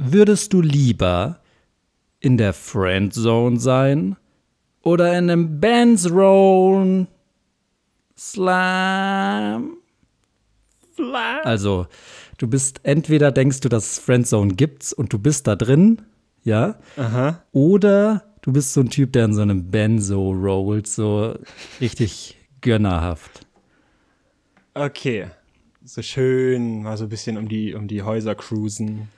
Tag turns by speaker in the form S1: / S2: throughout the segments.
S1: würdest du lieber in der Friendzone sein oder in einem Bandzone Slam?
S2: Slam.
S1: Also, du bist entweder denkst du, dass es Friendzone gibt's und du bist da drin, ja?
S2: Aha.
S1: Oder du bist so ein Typ, der in so einem Benzo rollt, so richtig gönnerhaft.
S2: Okay. So schön, mal so ein bisschen um die, um die Häuser cruisen.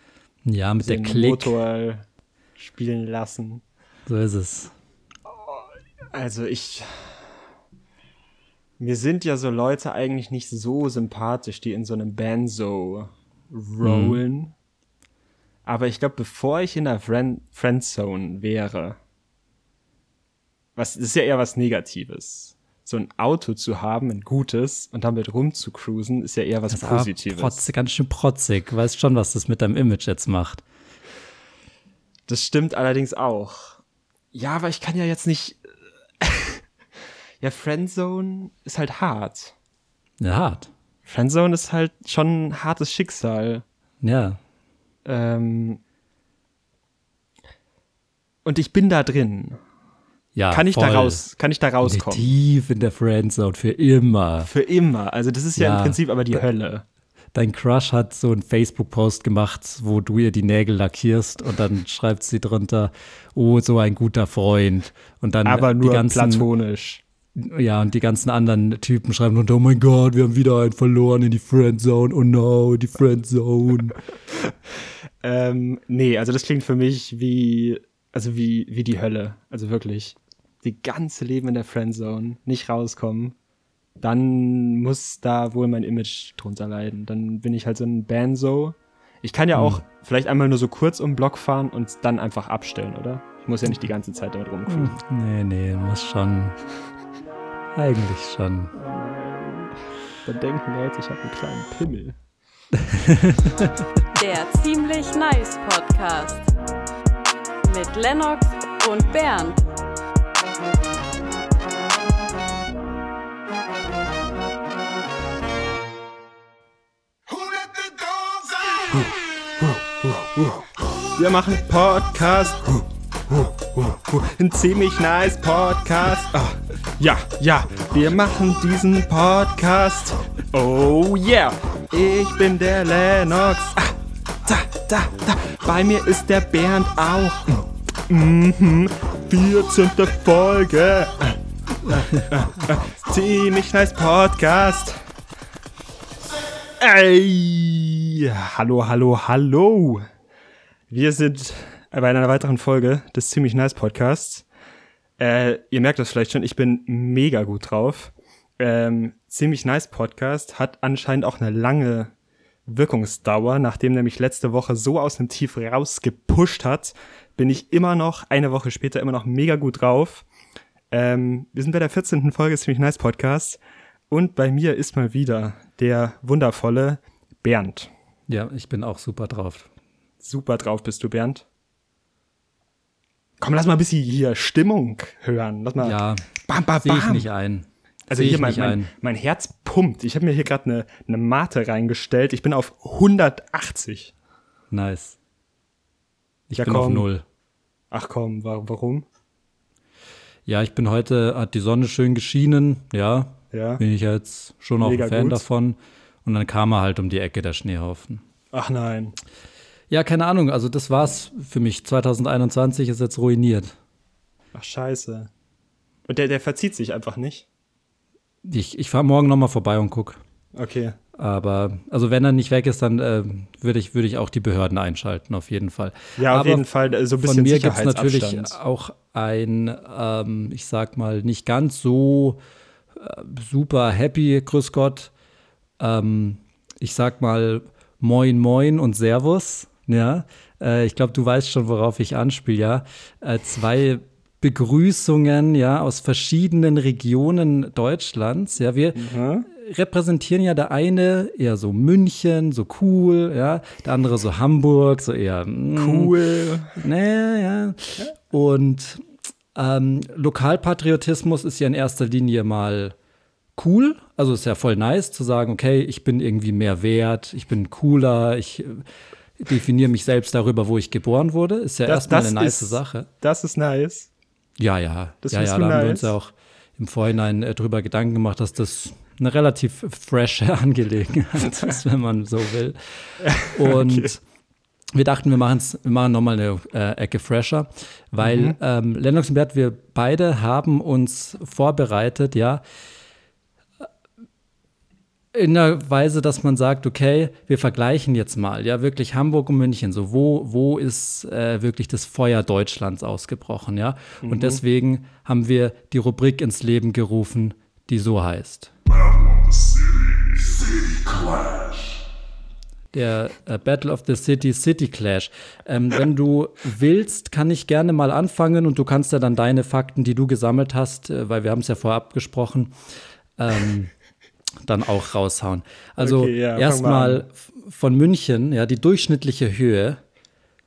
S1: Ja, mit der Klick.
S2: Motor spielen lassen.
S1: So ist es.
S2: Also ich. Mir sind ja so Leute eigentlich nicht so sympathisch, die in so einem Banzo rollen. Aber ich glaube, bevor ich in der Friend Friendzone wäre, was das ist ja eher was Negatives. So ein Auto zu haben, ein gutes, und damit rumzucruisen, ist ja eher was
S1: Das
S2: Positives.
S1: Protzig, ganz schön protzig. Weißt schon, was das mit deinem Image jetzt macht.
S2: Das stimmt allerdings auch. Ja, aber ich kann ja jetzt nicht. ja, Friendzone ist halt hart.
S1: Ja, hart.
S2: Friendzone ist halt schon ein hartes Schicksal.
S1: Ja.
S2: Ähm und ich bin da drin.
S1: Ja,
S2: Kann ich
S1: voll.
S2: da raus? Kann ich da rauskommen?
S1: Tief in der Friendzone für immer.
S2: Für immer. Also das ist ja,
S1: Ja.
S2: im Prinzip aber die Hölle.
S1: Dein Crush hat so einen Facebook-Post gemacht, wo du ihr die Nägel lackierst und dann schreibt sie drunter, oh, so ein guter Freund. Und dann
S2: Aber nur
S1: die ganzen,
S2: platonisch.
S1: Ja, und die ganzen anderen Typen schreiben drunter, oh mein Gott, wir haben wieder einen verloren in die Friendzone. Oh no, die Friendzone.
S2: Ähm, nee, also das klingt für mich wie, also wie, wie die Hölle. Also wirklich. Die ganze Leben in der Friendzone, nicht rauskommen. Dann muss da wohl mein Image drunter leiden. Dann bin ich halt so ein Banzo. Ich kann ja auch vielleicht einmal nur so kurz um den Block fahren und dann einfach abstellen, oder? Ich muss ja nicht die ganze Zeit damit rumcruisen.
S1: nee, nee, muss schon. Eigentlich schon.
S2: Dann denken Leute, ich habe einen kleinen Pimmel.
S3: Der ziemlich nice Podcast mit Lennox und Bernd.
S2: Wir machen Podcast. Ein ziemlich nice Podcast. Ah, ja, ja, wir machen diesen Podcast. Oh yeah, ich bin der Lennox. Ah, da, da, da. Bei mir ist der Bernd auch. Mhm, 14. Folge. Ziemlich nice Podcast. Ey, hallo, hallo, hallo. Wir sind bei einer weiteren Folge des Ziemlich Nice Podcasts. Äh, ihr merkt das vielleicht schon, ich bin mega gut drauf. Ähm, Ziemlich Nice Podcast hat anscheinend auch eine lange Wirkungsdauer. Nachdem nämlich letzte Woche so aus dem Tief rausgepusht hat, bin ich immer noch, eine Woche später, immer noch mega gut drauf. Ähm, wir sind bei der 14. Folge des Ziemlich Nice Podcasts. Und bei mir ist mal wieder der wundervolle Bernd.
S1: Ja, ich bin auch super drauf.
S2: Super drauf bist du, Bernd. Komm, lass mal ein bisschen hier Stimmung hören. Lass mal.
S1: Ja,
S2: bam, bam,
S1: sehe ich
S2: bam.
S1: nicht ein.
S2: Also hier mein, mein,
S1: ein.
S2: mein Herz pumpt. Ich habe mir hier gerade eine, eine Mate reingestellt. Ich bin auf 180.
S1: Nice. Ich
S2: Ja,
S1: bin auf
S2: komm.
S1: null.
S2: Ach komm, wa warum?
S1: Ja, ich bin heute, hat die Sonne schön geschienen, ja.
S2: Ja.
S1: Bin ich jetzt schon auch
S2: Mega
S1: ein Fan
S2: gut.
S1: davon. Und dann kam er halt um die Ecke, der Schneehaufen.
S2: Ach nein.
S1: Ja, keine Ahnung, also das war's für mich. 2021 ist jetzt ruiniert.
S2: Ach scheiße. Und der, der verzieht sich einfach nicht.
S1: Ich, ich fahre morgen nochmal vorbei und guck.
S2: Okay.
S1: Aber, also wenn er nicht weg ist, dann äh, würde ich, würde ich auch die Behörden einschalten, auf jeden Fall.
S2: Ja, auf
S1: Aber
S2: jeden Fall äh, so ein bisschen
S1: Von mir gibt es natürlich auch ein, ähm, ich sag mal, nicht ganz so äh, super happy, grüß Gott. Ähm, ich sag mal Moin Moin und Servus. Ja, äh, ich glaube, du weißt schon, worauf ich anspiele, ja. Äh, zwei Begrüßungen, ja, aus verschiedenen Regionen Deutschlands. Ja, wir
S2: Mhm.
S1: repräsentieren ja der eine eher so München, so cool, ja, der andere so Hamburg, so eher mm,
S2: Cool.
S1: Nee, ja. Und ähm, Lokalpatriotismus ist ja in erster Linie mal cool. Also ist ja voll nice zu sagen, okay, ich bin irgendwie mehr wert, ich bin cooler, ich, definiere mich selbst darüber, wo ich geboren wurde. Ist ja
S2: Das-
S1: erstmal
S2: das
S1: eine nice
S2: ist-
S1: Sache.
S2: Das ist nice.
S1: Ja, ja.
S2: Das
S1: ja, ja, da haben wir
S2: nice?
S1: uns ja auch im Vorhinein äh, drüber Gedanken gemacht, dass das eine relativ frische Angelegenheit ist, wenn man so will. Und wir dachten, wir, machen's, wir machen nochmal eine äh, Ecke fresher, weil
S2: Mhm.
S1: ähm, Lennox und Bert, wir beide haben uns vorbereitet, ja, in der Weise, dass man sagt, okay, wir vergleichen jetzt mal, ja, wirklich Hamburg und München, so wo, wo ist äh, wirklich das Feuer Deutschlands ausgebrochen, ja? Und deswegen haben wir die Rubrik ins Leben gerufen, die so heißt. Der äh, Battle of the City City Clash. Ähm, wenn du willst, kann ich gerne mal anfangen und du kannst ja dann deine Fakten, die du gesammelt hast, äh, weil wir haben es ja vorher abgesprochen, ähm, dann auch raushauen. Also
S2: Okay, ja,
S1: erstmal von München, ja, die durchschnittliche Höhe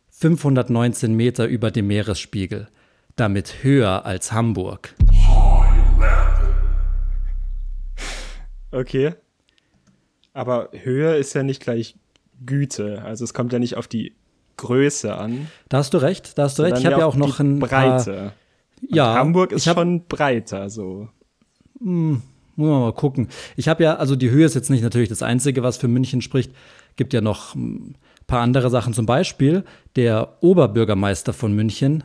S1: 519 Meter über dem Meeresspiegel. Damit höher als Hamburg.
S2: Okay. Aber Höhe ist ja nicht gleich Güte. Also es kommt ja nicht auf die Größe an.
S1: Da hast du recht, da hast du recht. Ich habe ja auch noch ein paar,
S2: Breite.
S1: ja,
S2: Hamburg ist
S1: hab,
S2: schon breiter, so.
S1: Muss man mal gucken. Ich habe ja, also die Höhe ist jetzt nicht natürlich das Einzige, was für München spricht. Gibt ja noch ein paar andere Sachen. Zum Beispiel der Oberbürgermeister von München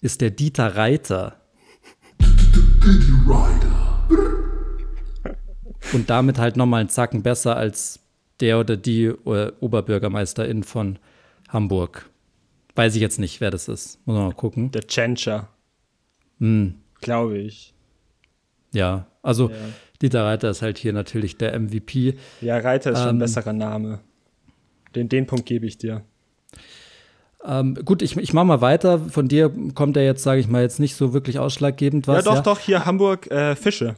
S1: ist der Dieter Reiter. Und damit halt nochmal einen Zacken besser als der oder die äh, Oberbürgermeisterin von Hamburg. Weiß ich jetzt nicht, wer das ist. Muss man mal gucken.
S2: Der Tschentscher.
S1: Hm.
S2: Glaube ich.
S1: Ja, also
S2: Ja.
S1: Dieter Reiter ist halt hier natürlich der MVP.
S2: Ja, Reiter ist schon ein
S1: Ähm,
S2: besserer Name. Den, den Punkt gebe ich dir.
S1: Ähm, gut, ich, ich mache mal weiter. Von dir kommt er jetzt, sage ich mal, jetzt nicht so wirklich ausschlaggebend was.
S2: ja, doch, doch, hier Hamburg, äh, Fische.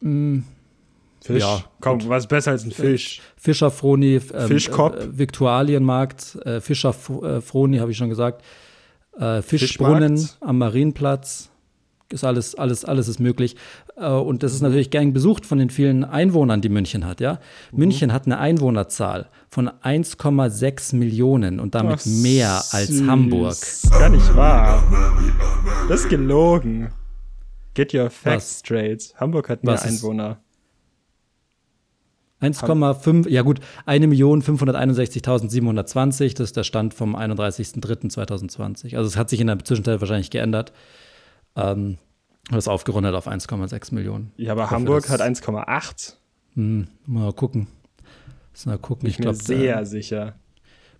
S2: Fisch?
S1: ja,
S2: Komm, was ist besser als ein Fisch?
S1: Fischer Froni, ähm,
S2: Fischkopf.
S1: äh, Viktualienmarkt, äh, Fischer äh, Froni, habe ich schon gesagt. Äh, Fischbrunnen
S2: Fischmarkt.
S1: am Marienplatz. Ist alles, alles, alles ist möglich. Äh, und das ist natürlich gern besucht von den vielen Einwohnern, die München hat, ja.
S2: Mhm.
S1: München hat eine Einwohnerzahl von 1,6 Millionen und damit
S2: Ach,
S1: mehr als
S2: süß.
S1: Hamburg.
S2: Gar nicht wahr. Das ist gelogen. Get your facts
S1: Was?
S2: straight. Hamburg hat mehr
S1: Was
S2: Einwohner.
S1: 1,5, ja gut, 1.561.720, das ist der Stand vom 31.03.2020. Also es hat sich in der Zwischenzeit wahrscheinlich geändert. Ähm, das ist aufgerundet auf 1,6 Millionen.
S2: Ja, aber Hamburg hat 1,8.
S1: Hm, mal gucken. Mal gucken.
S2: Bin
S1: Ich
S2: ich mir
S1: glaube,
S2: sehr sicher.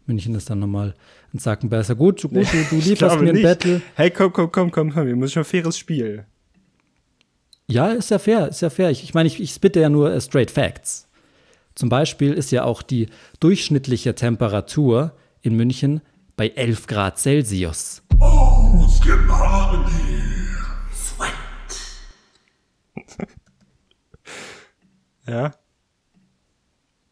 S1: München ist dann nochmal ein Zacken besser. Gut, gut, du, du lieferst mir ein. Battle.
S2: Hey, komm, komm, komm, komm, komm, wir müssen schon ein faires Spiel.
S1: Ja, ist ja fair, ist ja fair. Ich, ich meine, ich, ich spitte ja nur äh, straight facts. Zum Beispiel ist ja auch die durchschnittliche Temperatur in München bei 11 Grad Celsius.
S4: It's getting hot in
S2: Ja?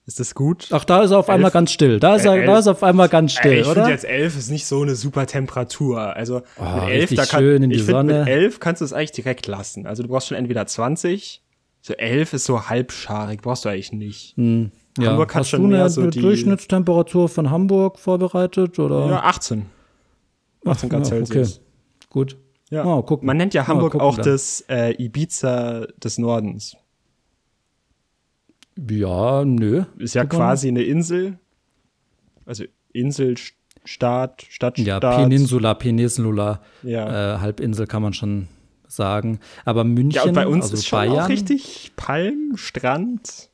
S2: Ist das gut?
S1: Ach, da ist er auf einmal
S2: Elf?
S1: ganz still. Da ist er,
S2: Äh,
S1: da
S2: elf?
S1: ist er auf einmal ganz still,
S2: Ey, ich finde
S1: oder?
S2: jetzt 11 ist nicht so eine super Temperatur. Also mit 11,
S1: richtig
S2: da kann,
S1: schön in die
S2: ich
S1: Sonne.
S2: mit 11 kannst du es eigentlich direkt lassen. Also du brauchst schon entweder 20, so 11 ist so halbscharig, brauchst du eigentlich nicht.
S1: ja.
S2: Hamburg hat
S1: Hast
S2: schon
S1: du eine,
S2: so
S1: eine Durchschnittstemperatur von Hamburg vorbereitet? Oder?
S2: Ja, 18. 18 Grad
S1: Ja,
S2: Celsius.
S1: Okay, gut.
S2: Ja.
S1: Gucken.
S2: Man nennt ja
S1: Mal
S2: Hamburg
S1: gucken
S2: auch
S1: dann.
S2: das äh, Ibiza des Nordens.
S1: Ja, nö.
S2: Ist ja quasi eine Insel. Also Insel, St- Staat, Stadt,
S1: Ja. Peninsula, Peninsula,
S2: Ja.
S1: äh, Halbinsel kann man schon sagen. Aber München,
S2: Ja, und bei uns
S1: also
S2: ist schon
S1: Bayern,
S2: auch richtig Palm, Strand.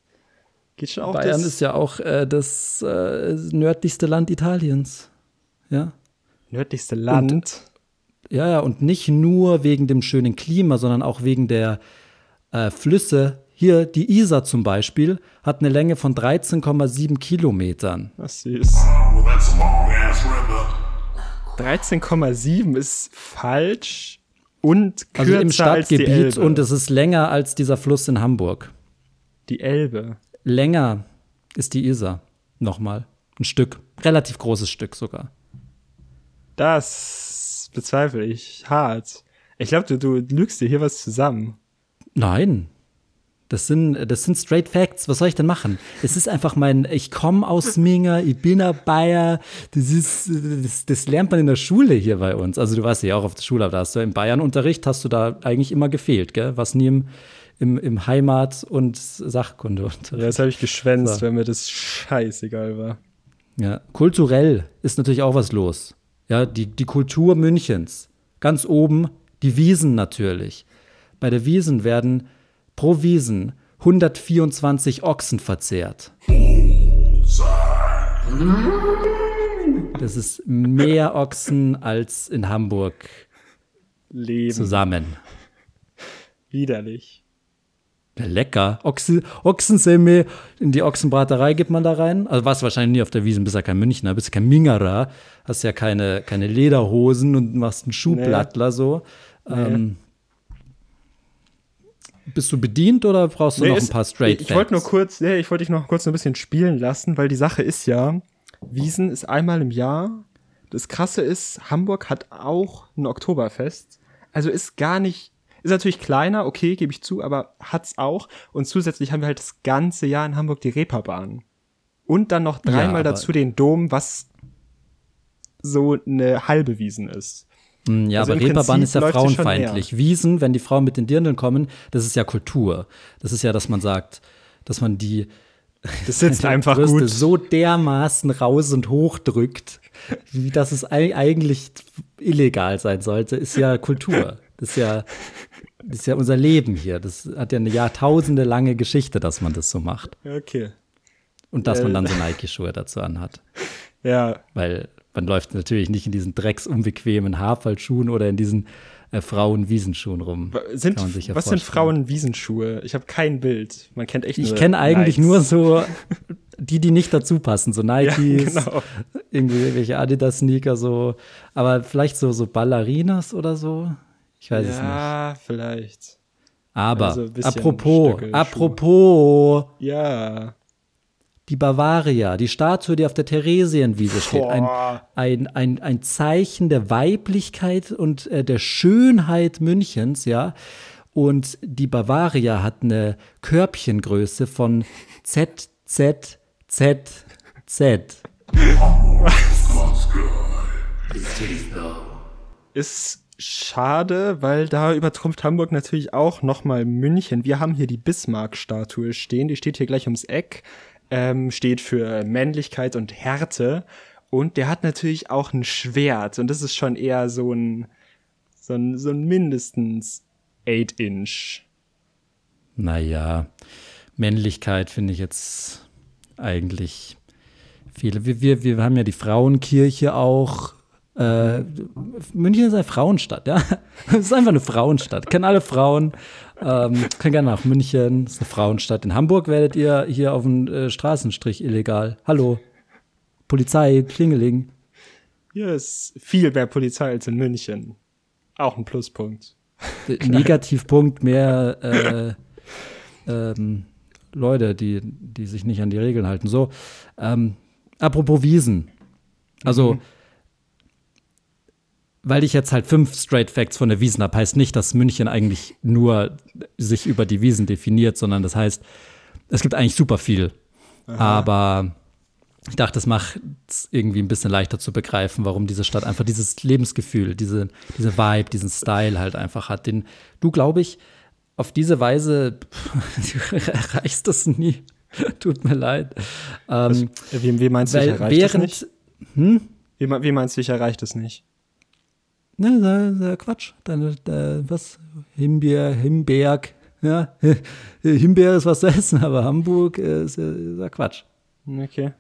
S2: Geht schon auch
S1: Bayern ist ja auch äh, das äh, nördlichste Land Italiens. Ja.
S2: nördlichste Land.
S1: Ja, ja, und nicht nur wegen dem schönen Klima, sondern auch wegen der äh, Flüsse. Hier, die Isar zum Beispiel, hat eine Länge von 13,7 Kilometern.
S2: Was süß.
S4: Oh, that's a long ass river.
S2: 13,7 ist falsch und kürzer
S1: Also im
S2: als die
S1: Stadtgebiet
S2: Elbe.
S1: und es ist länger als dieser Fluss in Hamburg.
S2: die Elbe.
S1: Länger ist die Isar. Nochmal. Ein Stück. Relativ großes Stück sogar.
S2: Das bezweifle ich hart. Ich glaube, du, du lügst dir hier was zusammen.
S1: Nein. Das sind, das sind straight Facts. Was soll ich denn machen? Es ist einfach mein, ich komme aus Minga, ich bin ein Bayer. Das ist, das, das lernt man in der Schule hier bei uns. Also du warst ja auch auf der Schule, aber da hast du im Bayern-Unterricht hast du da eigentlich immer gefehlt, gell? Was nie im, im, im Heimat- und Sachkundeunterricht.
S2: Ja, das habe ich geschwänzt,
S1: So.
S2: weil mir das scheißegal war.
S1: Ja, kulturell ist natürlich auch was los. Ja, die, die Kultur Münchens. Ganz oben die Wiesen natürlich. Bei der Wiesen werden pro Wiesen 124 Ochsen verzehrt. Das ist mehr Ochsen als in Hamburg
S2: Leben.
S1: zusammen.
S2: Widerlich.
S1: Lecker. Ochsen, Ochsensemmel in die Ochsenbraterei gibt man da rein. Also warst du wahrscheinlich nie auf der Wiesen, bist ja kein Münchner, bist ja kein Mingerer, hast ja keine, keine Lederhosen und machst einen Schuhblattler so. Ähm, bist du bedient oder brauchst du
S2: Nee,
S1: noch
S2: ist-
S1: ein paar Straight
S2: Ich, ich wollte nur kurz, nee, ich wollte dich noch kurz ein bisschen spielen lassen, weil die Sache ist ja, Wiesen ist einmal im Jahr. Das Krasse ist, Hamburg hat auch ein Oktoberfest. Also ist gar nicht, ist natürlich kleiner, okay, gebe ich zu, aber hat's auch. Und zusätzlich haben wir halt das ganze Jahr in Hamburg die Reeperbahn. Und dann noch dreimal
S1: aber-
S2: dazu den Dom, was so eine halbe Wiesen ist.
S1: Hm, Ja,
S2: also
S1: aber Reeperbahn ist ja frauenfeindlich. Wiesen, wenn die Frauen mit den Dirndeln kommen, das ist ja Kultur. Das ist ja, dass man sagt, dass man die
S2: Das sitzt einfach
S1: Brüste
S2: gut.
S1: so dermaßen raus und hoch drückt, wie dass es ei- eigentlich illegal sein sollte, ist ja Kultur. Das ist ja, das ist ja unser Leben hier. Das hat ja eine jahrtausende lange Geschichte, dass man das so macht.
S2: Okay.
S1: Und dass man
S2: Äh.
S1: dann so Nike-Schuhe dazu anhat.
S2: Ja,
S1: Weil man läuft natürlich nicht in diesen drecksunbequemen Haarfallschuhen oder in diesen äh, Frauenwiesenschuhen rum.
S2: Sind,
S1: ja
S2: was sind
S1: vorstellen.
S2: Frauen-Wiesenschuhe? Ich habe kein Bild. Man kennt echt
S1: Ich kenne eigentlich
S2: Nikes.
S1: nur so die, die nicht dazu passen, so Nikes,
S2: genau.
S1: irgendwie welche Adidas-Sneaker so, aber vielleicht so, so Ballerinas oder so. Ich weiß es nicht.
S2: Ja, vielleicht.
S1: Aber
S2: also
S1: apropos, apropos
S2: Ja.
S1: Die Bavaria, die Statue, die auf der Theresienwiese steht, ein, ein, ein, ein Zeichen der Weiblichkeit und äh, der Schönheit Münchens, ja. Und die Bavaria hat eine Körbchengröße von ZZZZ.
S2: Ist schade, weil da übertrumpft Hamburg natürlich auch nochmal München. Wir haben hier die Bismarck-Statue stehen. Die steht hier gleich ums Eck. Ähm, steht für Männlichkeit und Härte. Und der hat natürlich auch ein Schwert. Und das ist schon eher so ein, so ein, so ein mindestens 8-Inch.
S1: Naja, Männlichkeit finde ich jetzt eigentlich viele. Wir, wir, wir haben ja die Frauenkirche auch. Äh, München ist eine Frauenstadt, ja. Es ist einfach eine Frauenstadt. Kennen alle Frauen. Ähm, können gerne nach München. Es ist eine Frauenstadt. In Hamburg werdet ihr hier auf dem äh, Straßenstrich illegal. Hallo. Polizei, Klingeling.
S2: Hier ist viel mehr Polizei als in München. Auch ein Pluspunkt.
S1: Negativpunkt mehr äh, ähm, Leute, die, die sich nicht an die Regeln halten. So, ähm, apropos Wiesen. Also, weil ich jetzt halt fünf Straight Facts von der Wiesen habe, heißt nicht, dass München eigentlich nur sich über die Wiesen definiert, sondern das heißt, es gibt eigentlich super viel. Aber ich dachte, das macht es irgendwie ein bisschen leichter zu begreifen, warum diese Stadt einfach dieses Lebensgefühl, diese, diese Vibe, diesen Style halt einfach hat, den du, glaube ich, auf diese Weise du erreichst das nie. Tut mir leid. Ähm,
S2: Wie, wie meinst du, ich erreicht das nicht?
S1: während
S2: Wie, wie meinst du, ich erreicht das nicht?
S1: Ne, da, da Quatsch. Deine, da, was? Himbeer, Himberg. Ja, Himbeer ist was zu essen, aber Hamburg ist, ist ja Quatsch.
S2: Okay.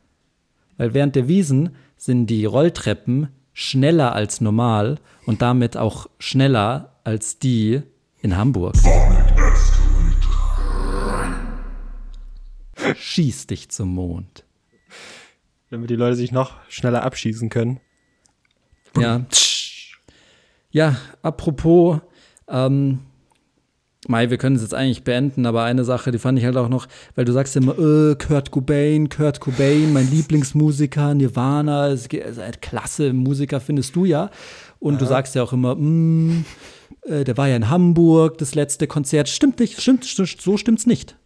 S1: Weil während der Wiesen sind die Rolltreppen schneller als normal und damit auch schneller als die in Hamburg. Schieß dich zum Mond.
S2: Damit die Leute sich noch schneller abschießen können.
S1: Ja. Ja, apropos, ähm, Mai, wir können es jetzt eigentlich beenden, aber eine Sache, die fand ich halt auch noch, weil du sagst immer, äh, Kurt Cobain, Kurt Cobain, mein Lieblingsmusiker, Nirvana, ist, ist ein klasse Musiker, findest du ja. Und du sagst ja auch immer, mm, äh, der war ja in Hamburg, das letzte Konzert. Stimmt nicht, stimmt, stimmt so stimmt's nicht.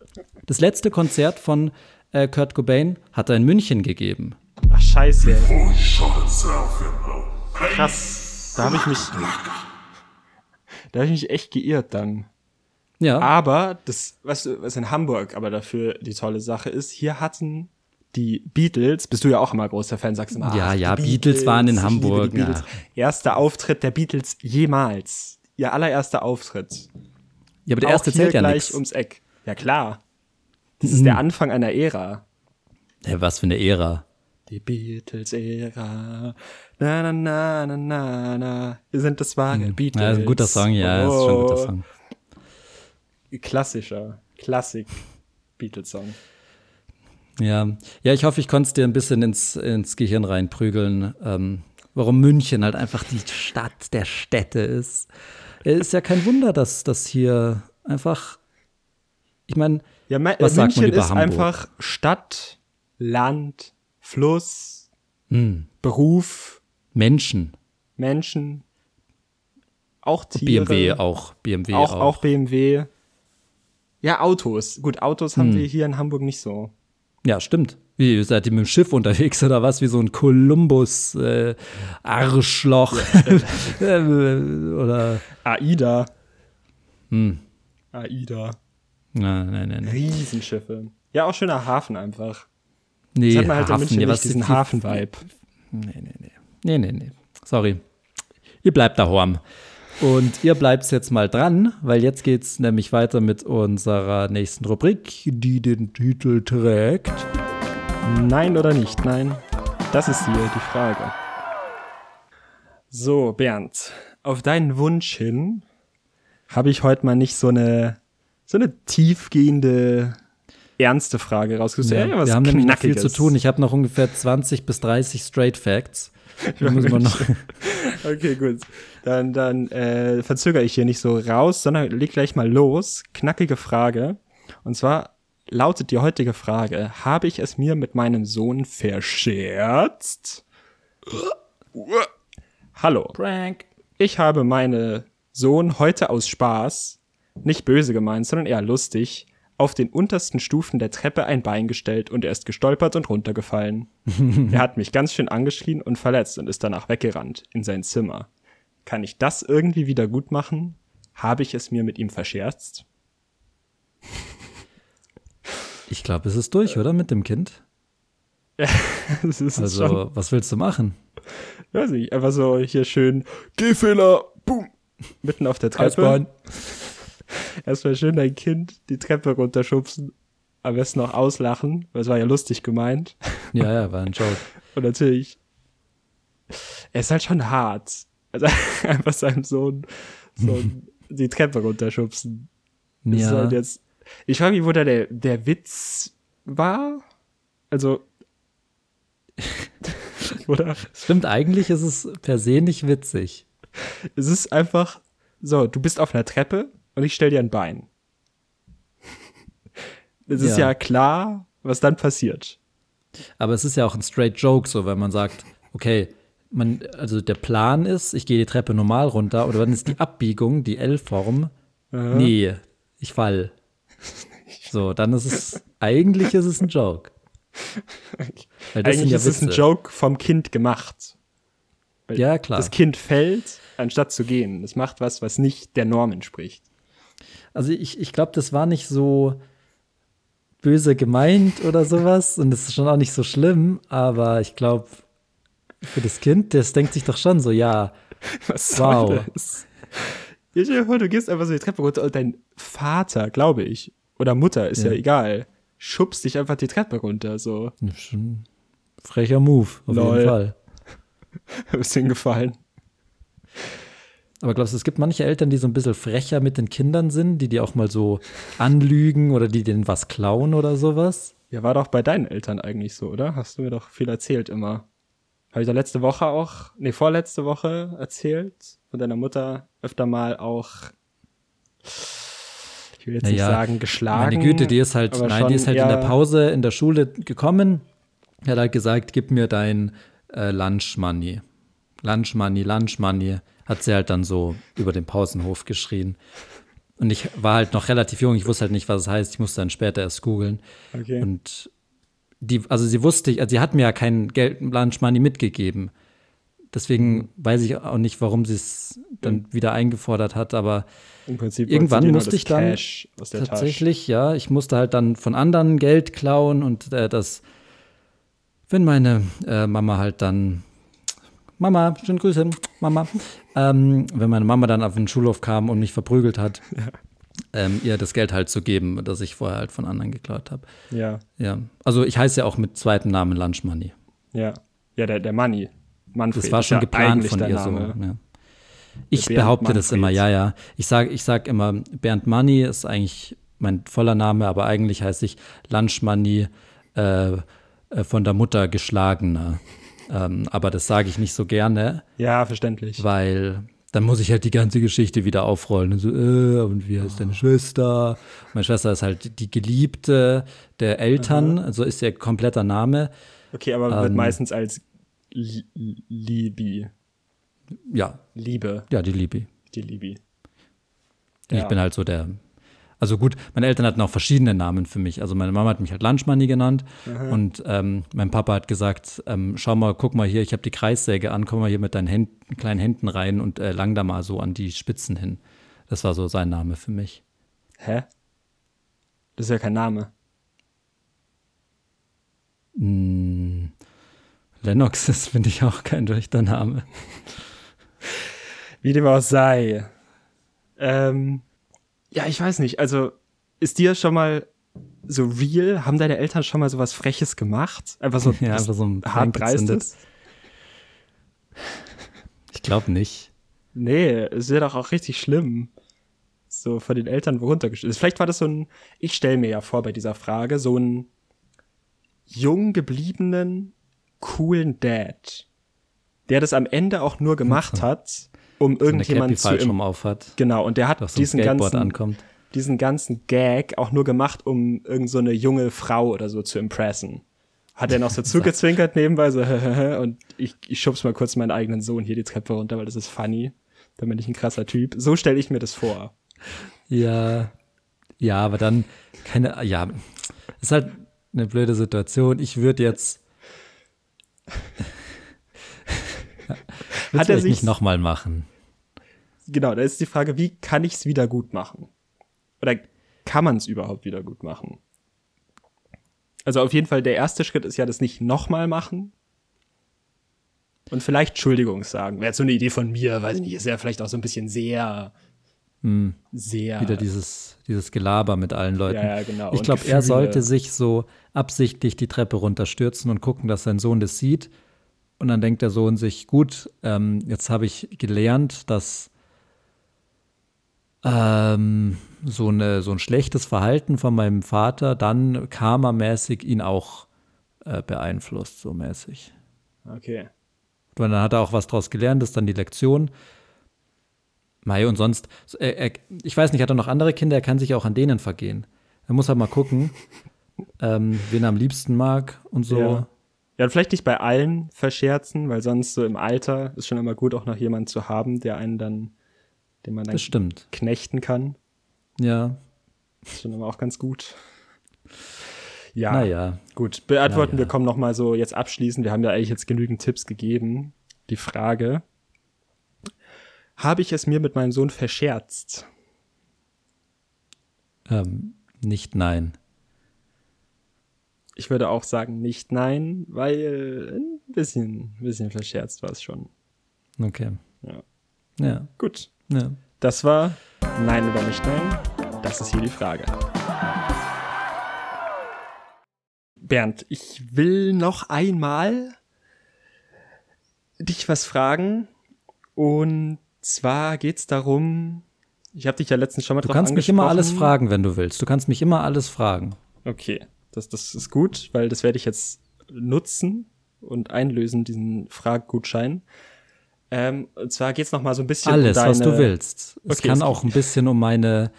S1: Das letzte Konzert von äh, Kurt Cobain hat er in München gegeben.
S2: Ach, scheiße. Krass. Da habe ich mich. Da habe ich mich echt geirrt dann.
S1: Ja,
S2: Aber das, was, was in Hamburg aber dafür die tolle Sache ist, hier hatten die Beatles, bist du ja auch immer großer Fan, sagst immer,
S1: Ja,
S2: ach, die
S1: ja, Beatles waren in Hamburg,
S2: die Beatles. Erster Auftritt der Beatles jemals. Ihr allererster Auftritt.
S1: ja aber der
S2: Auch
S1: erste
S2: hier
S1: zählt ja
S2: gleich
S1: nichts.
S2: ums Eck. Ja, klar. Das ist der Anfang einer Ära.
S1: Ja, was für eine Ära.
S2: Die Beatles-Ära. Na, na, na, na, na, na. Wir sind das wahre Beatles.
S1: Hm. Ja, ist ein guter Song, ja, ist schon ein guter
S2: Oh.
S1: Song.
S2: Klassischer. Klassik. Beatles-Song.
S1: Ja, ja, ich hoffe, ich konnte es dir ein bisschen ins, ins Gehirn reinprügeln, ähm, warum München halt einfach die Stadt der Städte ist. Es ist ja kein Wunder, dass das hier einfach, ich meine,
S2: Ja, Me
S1: Was sagt man
S2: München
S1: über
S2: ist
S1: Hamburg?
S2: einfach Stadt, Land, Fluss,
S1: hm,
S2: Beruf,
S1: Menschen,
S2: Menschen, auch Tiere.
S1: BMW auch, BMW
S2: auch,
S1: auch.
S2: auch BMW. Ja, Autos. Gut, Autos haben
S1: Hm.
S2: wir hier in Hamburg nicht so.
S1: Ja, stimmt. Wie, seid ihr mit dem Schiff unterwegs oder was? Wie so ein Kolumbus äh, Arschloch Äh, oder
S2: AIDA.
S1: hm.
S2: AIDA.
S1: Nein, nein, nein, nein.
S2: Riesenschiffe. Ja, auch schöner Hafen einfach.
S1: Nee,
S2: Das hat man halt in
S1: Hafen,
S2: München
S1: ja,
S2: nicht, diesen
S1: die-
S2: Hafen-Vibe.
S1: Nee, nee, nee. Nee, nee, nee. Sorry. Ihr bleibt daheim. Und ihr bleibt jetzt mal dran, weil jetzt geht's nämlich weiter mit unserer nächsten Rubrik, die den Titel trägt.
S2: Nein oder nicht? Nein. Das ist hier die Frage. So, Bernd, auf deinen Wunsch hin habe ich heute mal nicht so eine, so eine tiefgehende, ernste Frage rausgesucht.
S1: Ja,
S2: Ja,
S1: wir haben nämlich noch viel zu tun. Ich habe noch ungefähr 20 bis 30 Straight Facts. Müssen wir noch.
S2: Okay, gut. Dann, dann äh, verzögere ich hier nicht so raus, sondern leg gleich mal los. Knackige Frage. Und zwar lautet die heutige Frage: Habe ich es mir mit meinem Sohn verscherzt? Hallo.
S1: Prank.
S2: Ich habe meinen Sohn heute aus Spaß, nicht böse gemeint, sondern eher lustig, auf den untersten Stufen der Treppe ein Bein gestellt und er ist gestolpert und runtergefallen. er hat mich ganz schön angeschrien und verletzt und ist danach weggerannt in sein Zimmer. Kann ich das irgendwie wieder gut machen? Habe ich es mir mit ihm verscherzt?
S1: Ich glaube, es ist durch, oder? Mit dem Kind.
S2: das ist
S1: Also,
S2: schon,
S1: was willst du machen?
S2: weiß nicht, einfach so hier schön, Gehfehler, boom, mitten auf der Treppe. Erstmal schön dein Kind die Treppe runterschubsen, am besten noch auslachen, weil es war ja lustig gemeint.
S1: Ja, ja, war ein Joke.
S2: Und natürlich, er ist halt schon hart. Also einfach seinem Sohn so die Treppe runterschubsen.
S1: Ja.
S2: halt jetzt, ich frage mich, wo da der, der Witz war. Also, oder?
S1: Stimmt, eigentlich ist es per se nicht witzig.
S2: Es ist einfach so, du bist auf einer Treppe und ich stell dir ein Bein. Es ist
S1: Ja.
S2: ja klar, was dann passiert.
S1: Aber es ist ja auch ein straight Joke, so wenn man sagt, okay, man, also der Plan ist, ich gehe die Treppe normal runter oder dann ist die Abbiegung, die L-Form, nee, ich fall. So, dann ist es, eigentlich ist es ein Joke.
S2: Eigentlich
S1: ja
S2: ist es ein. Joke vom Kind gemacht. Weil
S1: Ja, klar.
S2: Das Kind fällt, anstatt zu gehen. Es macht was, was nicht der Norm entspricht.
S1: Also ich, ich glaube, das war nicht so böse gemeint oder sowas und es ist schon auch nicht so schlimm, aber ich glaube, für das Kind, das denkt sich doch schon so, ja,
S2: Was
S1: Wow.
S2: das? Ja, stell dir vor, du gehst einfach so die Treppe runter und dein Vater, glaube ich, oder Mutter, ist ja,
S1: Ja.
S2: egal, schubst dich einfach die Treppe runter, so.
S1: frecher Move, auf
S2: Lol.
S1: jeden Fall.
S2: Ist hingefallen.
S1: Aber glaubst du, es gibt manche Eltern, die so ein bisschen frecher mit den Kindern sind, die die auch mal so anlügen oder die denen was klauen oder sowas?
S2: Ja, war doch bei deinen Eltern eigentlich so, oder? Hast du mir doch viel erzählt immer. Habe ich da letzte Woche auch, nee, vorletzte Woche erzählt, von deiner Mutter öfter mal auch, ich will jetzt nicht
S1: Naja,
S2: sagen, geschlagen.
S1: Meine Güte, die ist halt, nein, die ist halt in der Pause in der Schule gekommen. Er hat halt gesagt, gib mir dein äh, Lunch Money. Lunch Money, Lunch Money. Hat sie halt dann so über den Pausenhof geschrien. Und ich war halt noch relativ jung, ich wusste halt nicht, was es heißt. Ich musste dann später erst googeln.
S2: Okay.
S1: Und die, also sie wusste, also sie hat mir ja kein Geld Lunch Money mitgegeben. Deswegen weiß ich auch nicht, warum sie es dann wieder eingefordert hat, aber irgendwann musste
S2: das
S1: ich dann
S2: der Tasche.
S1: tatsächlich, ja, ich musste halt dann von anderen Geld klauen und äh, das, wenn meine äh, Mama halt dann, Mama, schöne Grüße, Mama, ähm, wenn meine Mama dann auf den Schulhof kam und mich verprügelt hat, ähm, ihr das Geld halt zu geben, das ich vorher halt von anderen geklaut habe.
S2: Ja,
S1: Ja, also ich heiße ja auch mit zweitem Namen Lunch Money.
S2: ja. Ja, der, der Money. Manfred.
S1: Das war schon
S2: ja
S1: geplant von ihr
S2: Name.
S1: so. Ja. Ich
S2: Bernd
S1: behaupte das immer,
S2: Manfred.
S1: ja, ja. Ich sage ich sag immer, Bernd Money ist eigentlich mein voller Name, aber eigentlich heiße ich Lunch Money äh, äh, von der Mutter geschlagener. Ähm, aber das sage ich nicht so gerne,
S2: Ja, verständlich.
S1: weil dann muss ich halt die ganze Geschichte wieder aufrollen. Und so, äh, und wie heißt deine Schwester? Meine Schwester ist halt die Geliebte der Eltern, also ist ihr kompletter Name.
S2: Okay, aber wird
S1: Ähm,
S2: meistens als Li Libi.
S1: Ja,
S2: Liebe.
S1: ja, die Libi.
S2: Die Libi.
S1: Ich
S2: Ja.
S1: bin halt so der. Also gut, meine Eltern hatten auch verschiedene Namen für mich. Also meine Mama hat mich halt Lunch Money genannt und ähm, mein Papa hat gesagt, ähm, schau mal, guck mal hier, ich habe die Kreissäge an, komm mal hier mit deinen Händen, kleinen Händen rein und äh, lang da mal so an die Spitzen hin. Das war so sein Name für mich.
S2: Hä? Das ist ja kein Name.
S1: Lennox ist, finde ich, auch kein rechter Name.
S2: Wie dem auch sei. Ähm, ja, ich weiß nicht. Also, ist dir schon mal so real? Haben deine Eltern schon mal so was Freches gemacht? Einfach so,
S1: Ja, einfach so ein
S2: hart dreistes?
S1: Ich glaube nicht.
S2: Nee, es wäre doch auch richtig schlimm. So von den Eltern runtergestellt. Vielleicht war das so ein, ich stelle mir ja vor bei dieser Frage, so ein jung gebliebenen, coolen Dad, der das am Ende auch nur gemacht hat, um
S1: Cappy
S2: irgendjemanden zu im,
S1: auf hat,
S2: Genau, und der hat
S1: so
S2: diesen
S1: Skateboard
S2: ganzen,
S1: ankommt.
S2: diesen ganzen Gag auch nur gemacht, um irgend so eine junge Frau oder so zu impressen. Hat er noch so zugezwinkert nebenbei, so, und ich, ich schub's mal kurz meinen eigenen Sohn hier die Treppe runter, weil das ist funny. Dann bin ich ein krasser Typ. So stelle ich mir das vor.
S1: Ja, ja, aber dann keine, ja, ist halt eine blöde Situation. Ich würde jetzt.
S2: Hat
S1: er sich nicht nochmal machen?
S2: Genau, da ist die Frage, wie kann ich es wieder gut machen? Oder kann man es überhaupt wieder gut machen? Also auf jeden Fall, der erste Schritt ist ja das nicht nochmal machen. Und vielleicht Entschuldigung sagen. Wäre jetzt so eine Idee von mir, weiß ich nicht, ist ja vielleicht auch so ein bisschen sehr, sehr.
S1: Wieder dieses, dieses Gelaber mit allen Leuten.
S2: Ja, ja, genau.
S1: Ich glaube, er sollte sich so absichtlich die Treppe runterstürzen und gucken, dass sein Sohn das sieht. Und dann denkt der Sohn sich, gut, ähm, jetzt habe ich gelernt, dass ähm, so, eine, so ein schlechtes Verhalten von meinem Vater dann karmamäßig ihn auch äh, beeinflusst, so mäßig.
S2: Okay.
S1: Und dann hat er auch was draus gelernt, das ist dann die Lektion. Mai, und sonst, er, er, ich weiß nicht, hat er noch andere Kinder, er kann sich auch an denen vergehen. Er muss halt mal gucken, ähm, wen er am liebsten mag und so.
S2: Ja. Ja, vielleicht nicht bei allen verscherzen, weil sonst so im Alter ist schon immer gut, auch noch jemanden zu haben, der einen dann, den man dann knechten kann.
S1: Ja,
S2: ist schon immer auch ganz gut. Ja,
S1: naja.
S2: gut. Beantworten
S1: Na ja.
S2: wir kommen noch mal so jetzt abschließend. Wir haben ja eigentlich jetzt genügend Tipps gegeben. Die Frage: Habe ich es mir mit meinem Sohn verscherzt?
S1: Ähm, nicht nein.
S2: Ich würde auch sagen nicht nein, weil ein bisschen, ein bisschen verscherzt war es schon.
S1: Okay.
S2: Ja.
S1: Ja.
S2: Gut.
S1: ja.
S2: Das war Nein oder nicht Nein. Das ist hier die Frage. Bernd, ich will noch einmal dich was fragen. Und zwar geht's darum, ich habe dich ja letztens schon mal
S1: Du
S2: drauf
S1: kannst mich immer alles
S2: angesprochen.
S1: fragen, wenn du willst. Du kannst mich immer alles fragen.
S2: Okay, das, das ist gut, weil das werde ich jetzt nutzen und einlösen, diesen Fraggutschein. Ähm, und zwar geht's noch mal so ein bisschen
S1: Alles,
S2: um deine,
S1: was du willst. Es
S2: Okay,
S1: kann
S2: es-
S1: auch ein bisschen um meine.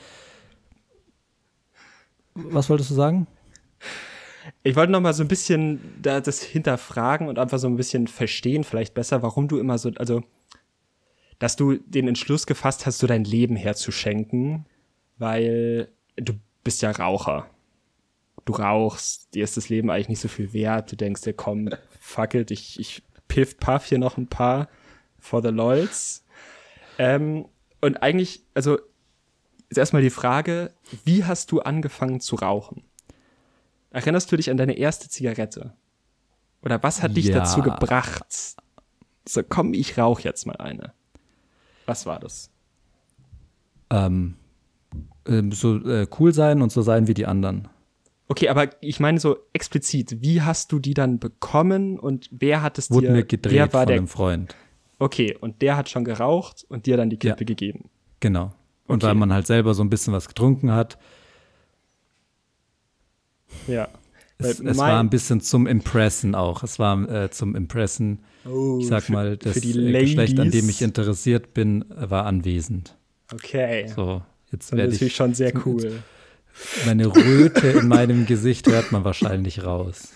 S1: Was wolltest du sagen?
S2: Ich wollte noch mal so ein bisschen da das hinterfragen und einfach so ein bisschen verstehen, vielleicht besser, warum du immer so, also, dass du den Entschluss gefasst hast, so dein Leben herzuschenken, weil du bist ja Raucher. Du rauchst, dir ist das Leben eigentlich nicht so viel wert. Du denkst dir, komm, fuck it, ich, ich piff, puff hier noch ein paar for the lols. Ähm, und eigentlich, also ist erstmal die Frage, wie hast du angefangen zu rauchen? Erinnerst du dich an deine erste Zigarette? Oder was hat dich
S1: Ja.
S2: dazu gebracht? So, komm, ich rauche jetzt mal eine. Was war das?
S1: Ähm, ähm, so äh, cool sein und so sein wie die anderen.
S2: Okay, aber ich meine so explizit, wie hast du die dann bekommen und wer hat es
S1: Wurde
S2: dir,
S1: mir gedreht
S2: wer war
S1: von
S2: der,
S1: einem Freund.
S2: okay, und der hat schon geraucht und dir dann die Kippe
S1: Ja.
S2: gegeben.
S1: Genau. Und
S2: Okay.
S1: weil man halt selber so ein bisschen was getrunken hat,
S2: Ja.
S1: es, es war ein bisschen zum Impressen auch. Es war äh, zum Impressen.
S2: Oh,
S1: ich sag
S2: für-
S1: mal, das äh, Geschlecht, an dem ich interessiert bin, äh, war anwesend.
S2: Okay.
S1: So, jetzt
S2: das
S1: werde
S2: ist natürlich
S1: ich
S2: schon sehr cool.
S1: Meine Röte in meinem Gesicht hört man wahrscheinlich raus.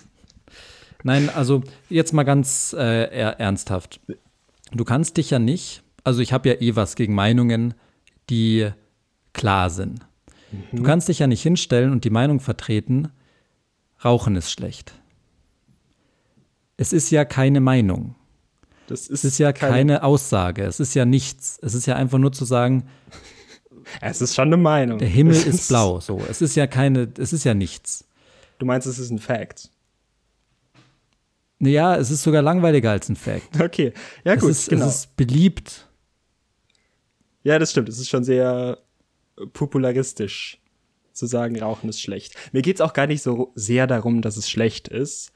S1: Nein, also jetzt mal ganz äh, ernsthaft. Du kannst dich ja nicht, also ich habe ja eh was gegen Meinungen, die klar sind. Du kannst dich ja nicht hinstellen und die Meinung vertreten, Rauchen ist schlecht. Es ist ja keine Meinung.
S2: Das
S1: Es ist ja keine Aussage. Es ist ja nichts. Es ist ja einfach nur zu sagen,
S2: Es ist schon eine Meinung.
S1: der Himmel
S2: Es
S1: ist blau. So, es ist ja keine, es ist ja nichts.
S2: Du meinst, es ist ein Fact.
S1: Naja, es ist sogar langweiliger als ein Fact.
S2: Okay. Ja, gut,
S1: es, ist,
S2: genau.
S1: es ist beliebt.
S2: ja, das stimmt. Es ist schon sehr popularistisch zu sagen, Rauchen ist schlecht. Mir geht's auch gar nicht so sehr darum, dass es schlecht ist.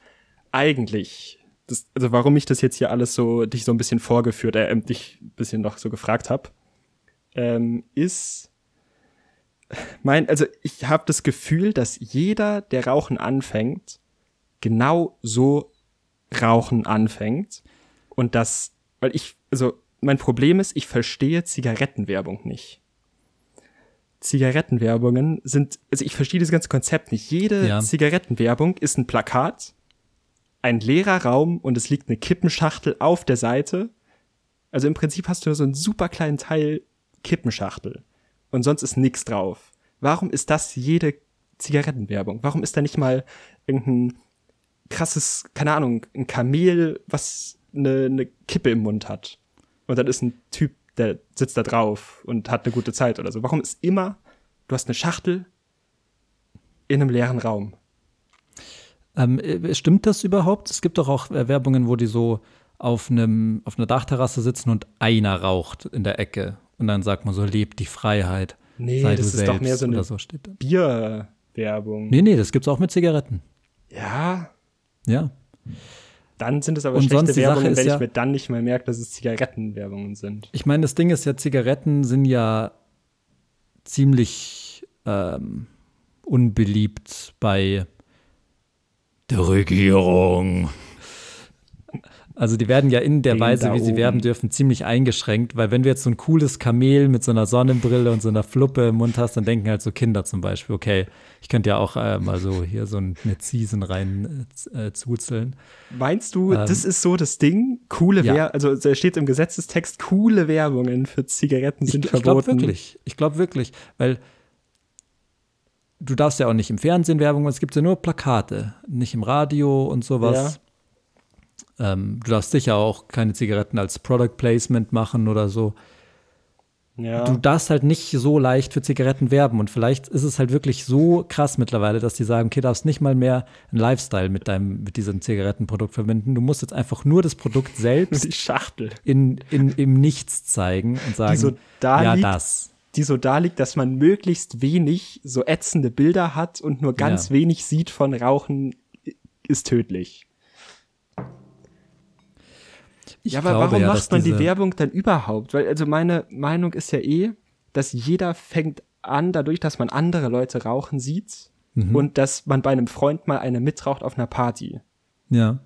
S2: Eigentlich, das, also warum ich das jetzt hier alles so, dich so ein bisschen vorgeführt, äh, dich ein bisschen noch so gefragt habe, ähm, ist mein, also ich habe das Gefühl, dass jeder, der Rauchen anfängt, genau so Rauchen anfängt und das, weil ich, also mein Problem ist, ich verstehe Zigarettenwerbung nicht. Zigarettenwerbungen sind, also ich verstehe das ganze Konzept nicht. Jede
S1: Ja.
S2: Zigarettenwerbung ist ein Plakat, ein leerer Raum und es liegt eine Kippenschachtel auf der Seite. Also im Prinzip hast du nur so einen super kleinen Teil Kippenschachtel und sonst ist nichts drauf. Warum ist das jede Zigarettenwerbung? Warum ist da nicht mal irgendein krasses, keine Ahnung, ein Kamel, was eine, eine Kippe im Mund hat? Und dann ist ein Typ, der sitzt da drauf und hat eine gute Zeit oder so. Warum ist immer, du hast eine Schachtel in einem leeren Raum?
S1: Ähm, äh, stimmt das überhaupt? Es gibt doch auch äh, Werbungen, wo die so auf einem auf einer Dachterrasse sitzen und einer raucht in der Ecke und dann sagt man so lebt die Freiheit.
S2: Nee,
S1: sei
S2: das ist doch mehr so eine
S1: so.
S2: Bierwerbung.
S1: Nee, nee, das gibt's auch mit Zigaretten.
S2: Ja,
S1: Ja.
S2: dann sind es aber
S1: Und
S2: schlechte Werbungen, wenn ich
S1: ja-
S2: mir dann nicht mal merke, dass es Zigarettenwerbungen sind.
S1: Ich meine, das Ding ist ja, Zigaretten sind ja ziemlich ähm, unbeliebt bei der Regierung. Also die werden ja in der
S2: Den
S1: Weise, wie sie werben dürfen, ziemlich eingeschränkt, weil wenn du jetzt so ein cooles Kamel mit so einer Sonnenbrille und so einer Fluppe im Mund hast, dann denken halt so Kinder zum Beispiel, okay, ich könnte ja auch äh, mal so hier so eine Season rein äh, äh, zuzeln.
S2: Meinst du,
S1: Ähm,
S2: das ist so das Ding? Coole
S1: ja.
S2: Werbung, also da steht im Gesetzestext, coole Werbungen für Zigaretten
S1: Ich,
S2: sind
S1: ich glaube
S2: verboten.
S1: wirklich. Ich glaube wirklich, weil du darfst ja auch nicht im Fernsehen Werbung, machen, es gibt ja nur Plakate, nicht im Radio und sowas. Ähm, du darfst sicher auch keine Zigaretten als Product Placement machen oder so.
S2: Ja.
S1: Du darfst halt nicht so leicht für Zigaretten werben und vielleicht ist es halt wirklich so krass mittlerweile, dass die sagen, okay, darfst nicht mal mehr einen Lifestyle mit deinem mit diesem Zigarettenprodukt verbinden. Du musst jetzt einfach nur das Produkt selbst
S2: die Schachtel,
S1: in, in, im Nichts zeigen und sagen,
S2: so da
S1: ja,
S2: liegt.
S1: das.
S2: die so da liegt, dass man möglichst wenig so ätzende Bilder hat und nur ganz
S1: Ja.
S2: wenig sieht von Rauchen ist tödlich.
S1: Ich
S2: ja, aber
S1: glaube
S2: warum
S1: ja,
S2: macht man die Werbung dann überhaupt? Weil, also meine Meinung ist ja eh, dass jeder fängt an, dadurch, dass man andere Leute rauchen sieht
S1: Mhm.
S2: und dass man bei einem Freund mal eine mitraucht auf einer Party.
S1: Ja.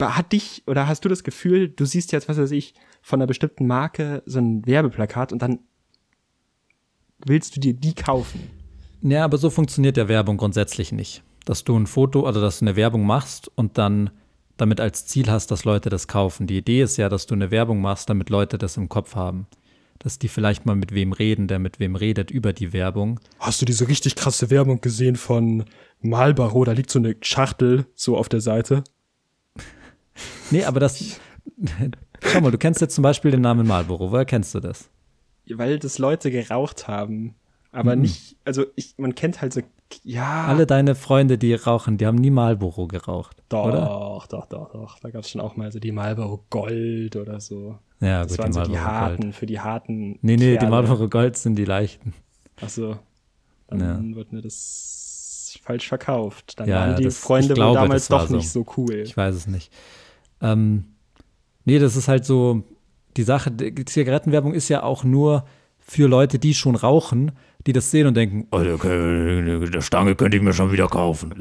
S2: Hat dich oder hast du das Gefühl, du siehst jetzt, was weiß ich, von einer bestimmten Marke so ein Werbeplakat und dann willst du dir die kaufen?
S1: Ja, aber so funktioniert ja Werbung grundsätzlich nicht. Dass du ein Foto oder dass du eine Werbung machst und dann damit als Ziel hast, dass Leute das kaufen. Die Idee ist ja, dass du eine Werbung machst, damit Leute das im Kopf haben. dass die vielleicht mal mit wem reden, der mit wem redet über die Werbung.
S2: Hast du diese richtig krasse Werbung gesehen von Marlboro? Da liegt so eine Schachtel so auf der Seite.
S1: Nee, aber das. Schau mal, du kennst jetzt zum Beispiel den Namen Marlboro. Woher kennst du das?
S2: Weil das Leute geraucht haben. Aber
S1: Mhm.
S2: nicht, also ich, man kennt halt so, ja.
S1: Alle deine Freunde, die rauchen, die haben nie Marlboro geraucht.
S2: Doch,
S1: Oder?
S2: doch, doch, doch. Da gab es schon auch mal so die Marlboro Gold oder so.
S1: Ja,
S2: Das
S1: gut,
S2: waren
S1: die
S2: so die
S1: Marlboro
S2: harten,
S1: Gold.
S2: für die harten.
S1: Nee, nee, die
S2: Kerle.
S1: Marlboro Gold sind die leichten.
S2: Achso. Dann wird mir das falsch verkauft. Dann
S1: Ja,
S2: waren
S1: ja,
S2: die
S1: das-
S2: Freunde
S1: glaube,
S2: damals doch
S1: so.
S2: nicht so cool.
S1: Ich weiß es nicht. Ähm, nee, das ist halt so, die Sache, die Zigarettenwerbung ist ja auch nur für Leute, die schon rauchen, die das sehen und denken, oh, der, Stange könnte ich mir schon wieder kaufen.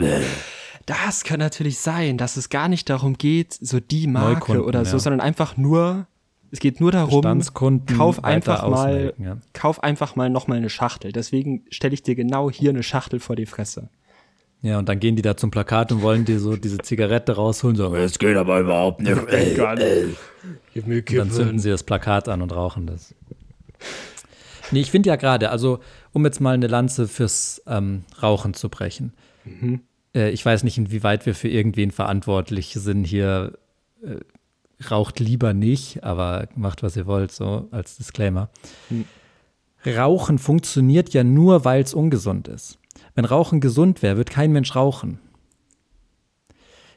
S2: Das kann natürlich sein, dass es gar nicht darum geht, so die Marke
S1: Neukunden,
S2: oder so,
S1: ja.
S2: sondern einfach nur, es geht nur darum, kauf einfach mal,
S1: ja.
S2: kauf einfach mal noch mal eine Schachtel. Deswegen stelle ich dir genau hier eine Schachtel vor die Fresse.
S1: Ja, und dann gehen die da zum Plakat und wollen dir so diese Zigarette rausholen, sagen, es geht aber überhaupt nicht.
S2: Gib mir
S1: Und dann zünden sie das Plakat an und rauchen das. Nee, ich finde ja gerade, also um jetzt mal eine Lanze fürs ähm, Rauchen zu brechen. Äh, ich weiß nicht, inwieweit wir für irgendwen verantwortlich sind hier. Äh, raucht lieber nicht, aber macht, was ihr wollt, so als Disclaimer. Rauchen funktioniert ja nur, weil es ungesund ist. Wenn Rauchen gesund wäre, wird kein Mensch rauchen.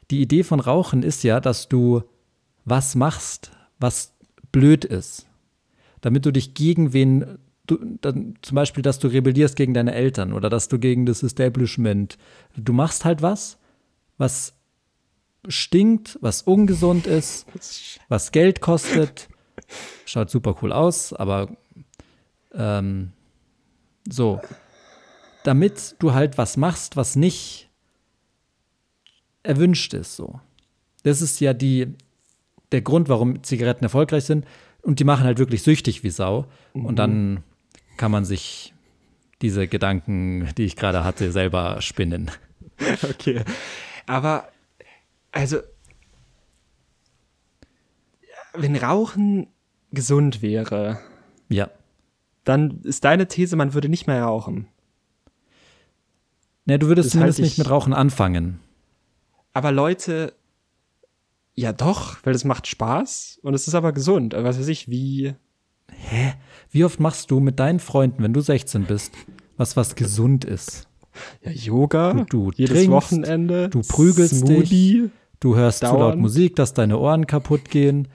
S1: Die Idee von Rauchen ist ja, dass du was machst, was blöd ist. Damit du dich gegen wen, du, dann, zum Beispiel, dass du rebellierst gegen deine Eltern oder dass du gegen das Establishment. Du machst halt was, was stinkt, was ungesund ist, was Geld kostet. Schaut super cool aus, aber ähm, so. Damit du halt was machst, was nicht erwünscht ist, so. Das ist ja die, der Grund, warum Zigaretten erfolgreich sind. Und die machen halt wirklich süchtig wie Sau. Und dann kann man sich diese Gedanken, die ich gerade hatte, selber spinnen.
S2: Okay. Aber, also, wenn Rauchen gesund wäre,
S1: Ja.
S2: dann ist deine These, man würde nicht mehr rauchen.
S1: Ne, du würdest
S2: Das
S1: zumindest nicht
S2: ich-
S1: mit Rauchen anfangen.
S2: Aber Leute, ja doch, weil es macht Spaß und es ist aber gesund. Was weiß ich, wie.
S1: Wie oft machst du mit deinen Freunden, wenn du 16 bist, was was gesund ist?
S2: Ja, Yoga,
S1: Du- du
S2: jedes
S1: trinkst,
S2: Wochenende,
S1: du prügelst
S2: Smoothie.
S1: Du hörst zu laut. Musik, dass deine Ohren kaputt gehen.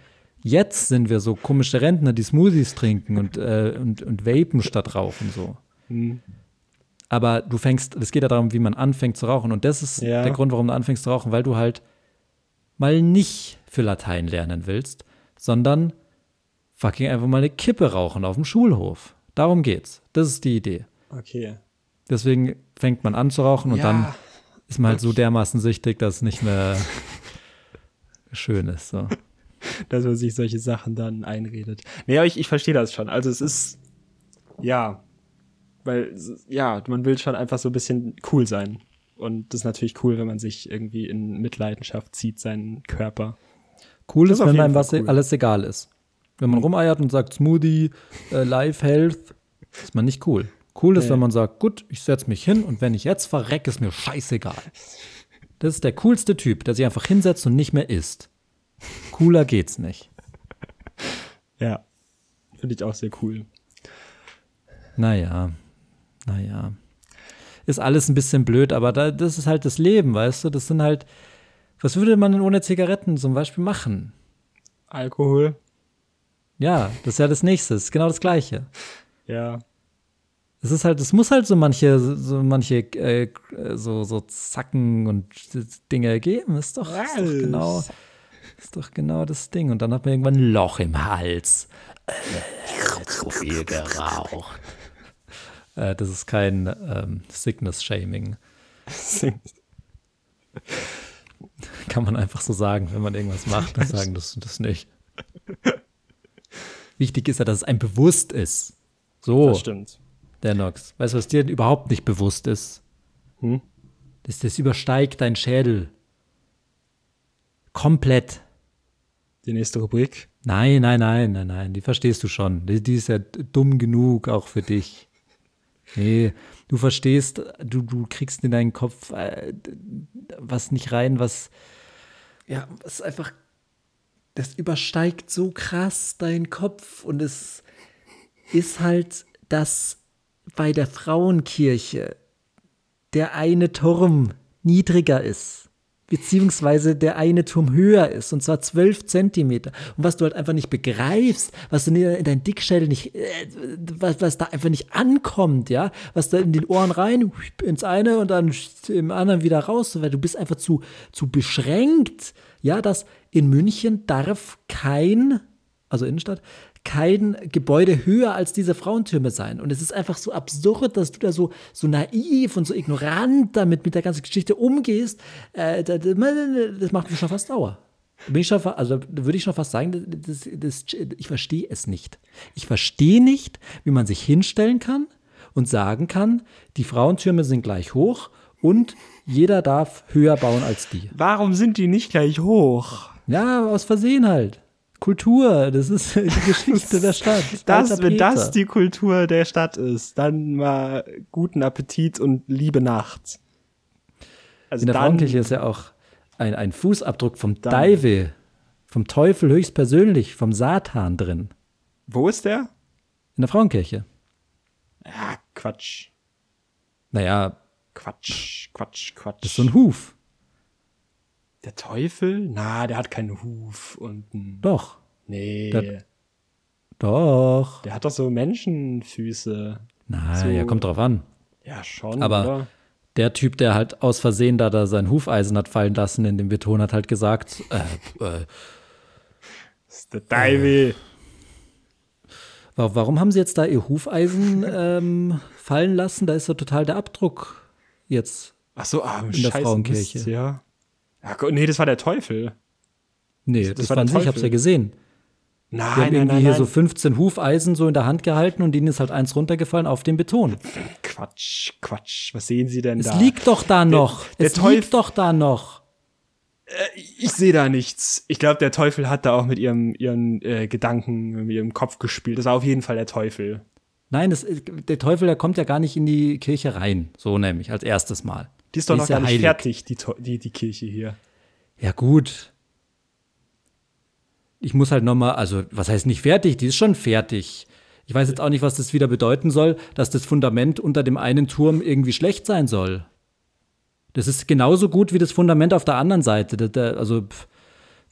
S1: Jetzt sind wir so komische Rentner, die Smoothies trinken und, äh, und, und vapen statt rauchen so.
S2: Hm.
S1: Aber du fängst, es geht ja darum, wie man anfängt zu rauchen. Und das ist
S2: Ja.
S1: der Grund, warum du anfängst zu rauchen, weil du halt mal nicht für Latein lernen willst, sondern fucking einfach mal eine Kippe rauchen auf dem Schulhof. Darum geht's. Das ist die Idee.
S2: Okay.
S1: Deswegen fängt man an zu rauchen und
S2: Ja.
S1: dann ist man halt so dermaßen süchtig, dass es nicht mehr schön ist. So.
S2: dass man sich solche Sachen dann einredet. Nee, aber ich, ich verstehe das schon. Also es ist, ja, weil, ja, man will schon einfach so ein bisschen cool sein. Und das ist natürlich cool, wenn man sich irgendwie in Mitleidenschaft zieht, seinen Körper.
S1: Cool
S2: Das
S1: ist, wenn einem was
S2: cool.
S1: alles egal ist. Wenn man rumeiert und sagt Smoothie, äh, Life Health, ist man nicht cool. Cool ist,
S2: Nee.
S1: wenn man sagt, gut, ich setze mich hin und wenn ich jetzt verrecke, ist mir scheißegal. Das ist der coolste Typ, der sich einfach hinsetzt und nicht mehr isst. Cooler geht's nicht.
S2: Ja. Finde ich auch sehr cool.
S1: Naja, naja. Ist alles ein bisschen blöd, aber da, das ist halt das Leben, weißt du? Das sind halt, was würde man denn ohne Zigaretten zum Beispiel machen?
S2: Alkohol.
S1: Ja, das ist ja das Nächste, das ist genau das Gleiche.
S2: Ja.
S1: Es ist halt, es muss halt so manche, so manche, äh, so, so Zacken und Dinge geben. Ist doch, ist doch genau, ist doch genau das Ding. Und dann hat man irgendwann ein Loch im Hals. Äh, zu viel geraucht. Äh, das ist kein ähm, Sickness-Shaming. Kann man einfach so sagen, wenn man irgendwas macht, dann sagen das das nicht. Wichtig ist ja, dass es einem bewusst ist. So.
S2: Das stimmt.
S1: Der Nox. Weißt du, was dir überhaupt nicht bewusst ist?
S2: Hm?
S1: Das, das übersteigt dein Schädel. Komplett.
S2: die nächste Rubrik.
S1: Nein, nein, nein, nein, nein, die verstehst du schon. Die, die ist ja dumm genug, auch für dich. Nee, du verstehst, du, du kriegst in deinen Kopf äh, was nicht rein, was, ja, was einfach, das übersteigt so krass deinen Kopf und es ist halt, dass bei der Frauenkirche der eine Turm niedriger ist, beziehungsweise der eine Turm höher ist, und zwar zwölf Zentimeter. Und was du halt einfach nicht begreifst, was in dein Dickschädel nicht, äh, was, was da einfach nicht ankommt, ja, was da in den Ohren rein, ins eine und dann im anderen wieder raus, weil du bist einfach zu, zu beschränkt, ja, dass in München darf kein, also Innenstadt, kein Gebäude höher als diese Frauentürme sein. Und es ist einfach so absurd, dass du da so, so naiv und so ignorant damit mit der ganzen Geschichte umgehst. Äh, das, macht mich schon fast sauer. Bin ich schon, also würde ich schon fast sagen, das, das, ich verstehe es nicht. Ich verstehe nicht, wie man sich hinstellen kann und sagen kann, die Frauentürme sind gleich hoch und jeder darf höher bauen als die.
S2: Warum sind die nicht gleich hoch?
S1: Ja, aus Versehen halt. Kultur, das ist die Geschichte der Stadt.
S2: Das, wenn das die Kultur der Stadt ist, dann mal guten Appetit und liebe Nacht. Also
S1: In der Frauenkirche ist ja auch ein, ein Fußabdruck vom Deive, vom Teufel höchstpersönlich, vom Satan drin.
S2: wo ist der?
S1: In der Frauenkirche.
S2: Ja, Quatsch.
S1: Naja,
S2: Quatsch, Quatsch, Quatsch.
S1: das ist so ein Huf.
S2: der Teufel? Na, der hat keinen Huf und ein,
S1: Doch,
S2: nee,
S1: Der- doch.
S2: der hat doch so Menschenfüße.
S1: Na,
S2: So.
S1: ja, kommt drauf an.
S2: Ja, schon,
S1: Aber
S2: oder?
S1: der Typ, der halt aus Versehen da, da sein Hufeisen hat fallen lassen in dem Beton, hat halt gesagt, äh, äh,
S2: Das ist der Deivel.
S1: wa- warum haben sie jetzt da ihr Hufeisen ähm, fallen lassen? Da ist so total der Abdruck jetzt.
S2: Ach so, ah,
S1: In der Frauenkirche.
S2: Mist, ja. ja. Gott, Nee, das war der Teufel.
S1: Nee,
S2: Das
S1: das,
S2: war der
S1: sie, ich hab's ja gesehen.
S2: Nein,
S1: Die haben
S2: nein,
S1: irgendwie
S2: nein,
S1: hier
S2: nein.
S1: so 15 Hufeisen so in der Hand gehalten und ihnen ist halt eins runtergefallen auf den Beton.
S2: Quatsch, Quatsch. Was sehen Sie denn
S1: Es
S2: da?
S1: liegt doch da noch.
S2: der
S1: es
S2: Teufel-
S1: liegt doch da noch.
S2: ich sehe da nichts. Ich glaube, der Teufel hat da auch mit ihrem, ihren äh, Gedanken, mit ihrem Kopf gespielt. Das war auf jeden Fall der Teufel.
S1: Nein, das, der Teufel, der kommt ja gar nicht in die Kirche rein. So nämlich, als erstes Mal.
S2: Die ist doch noch
S1: ja
S2: gar nicht
S1: heilig.
S2: fertig, die, die, die Kirche hier.
S1: Ja, gut. Ich muss halt nochmal, also, was heißt nicht fertig? Die ist schon fertig. Ich weiß jetzt auch nicht, was das wieder bedeuten soll, dass das Fundament unter dem einen Turm irgendwie schlecht sein soll. Das ist genauso gut wie das Fundament auf der anderen Seite. Also, pff,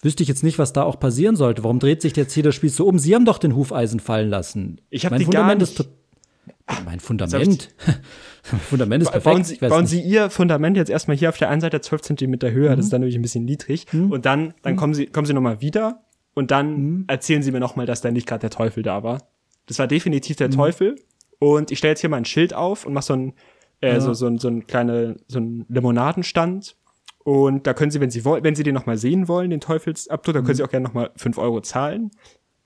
S1: wüsste ich jetzt nicht, was da auch passieren sollte. Warum dreht sich jetzt hier das Spiel so um? Sie haben doch den Hufeisen fallen lassen.
S2: Ich hab
S1: mein
S2: die gar
S1: Fundament
S2: nicht-
S1: ist to- Mein Fundament? Fundament ist perfekt.
S2: Bauen, Sie, bauen
S1: nicht.
S2: Sie Ihr Fundament jetzt erstmal hier auf der einen Seite 12 Zentimeter höher, das ist dann nämlich ein bisschen niedrig. Und dann, dann kommen Sie, kommen Sie nochmal wieder und dann erzählen Sie mir nochmal, dass da nicht gerade der Teufel da war. Das war definitiv der Teufel. Und ich stelle jetzt hier mal ein Schild auf und mache so ein, äh, so, so, ein, so ein kleine, so ein Limonadenstand. Und da können Sie, wenn Sie wollen, wenn Sie den nochmal sehen wollen, den Teufelsabdruck, dann können Sie auch gerne nochmal 5 Euro zahlen.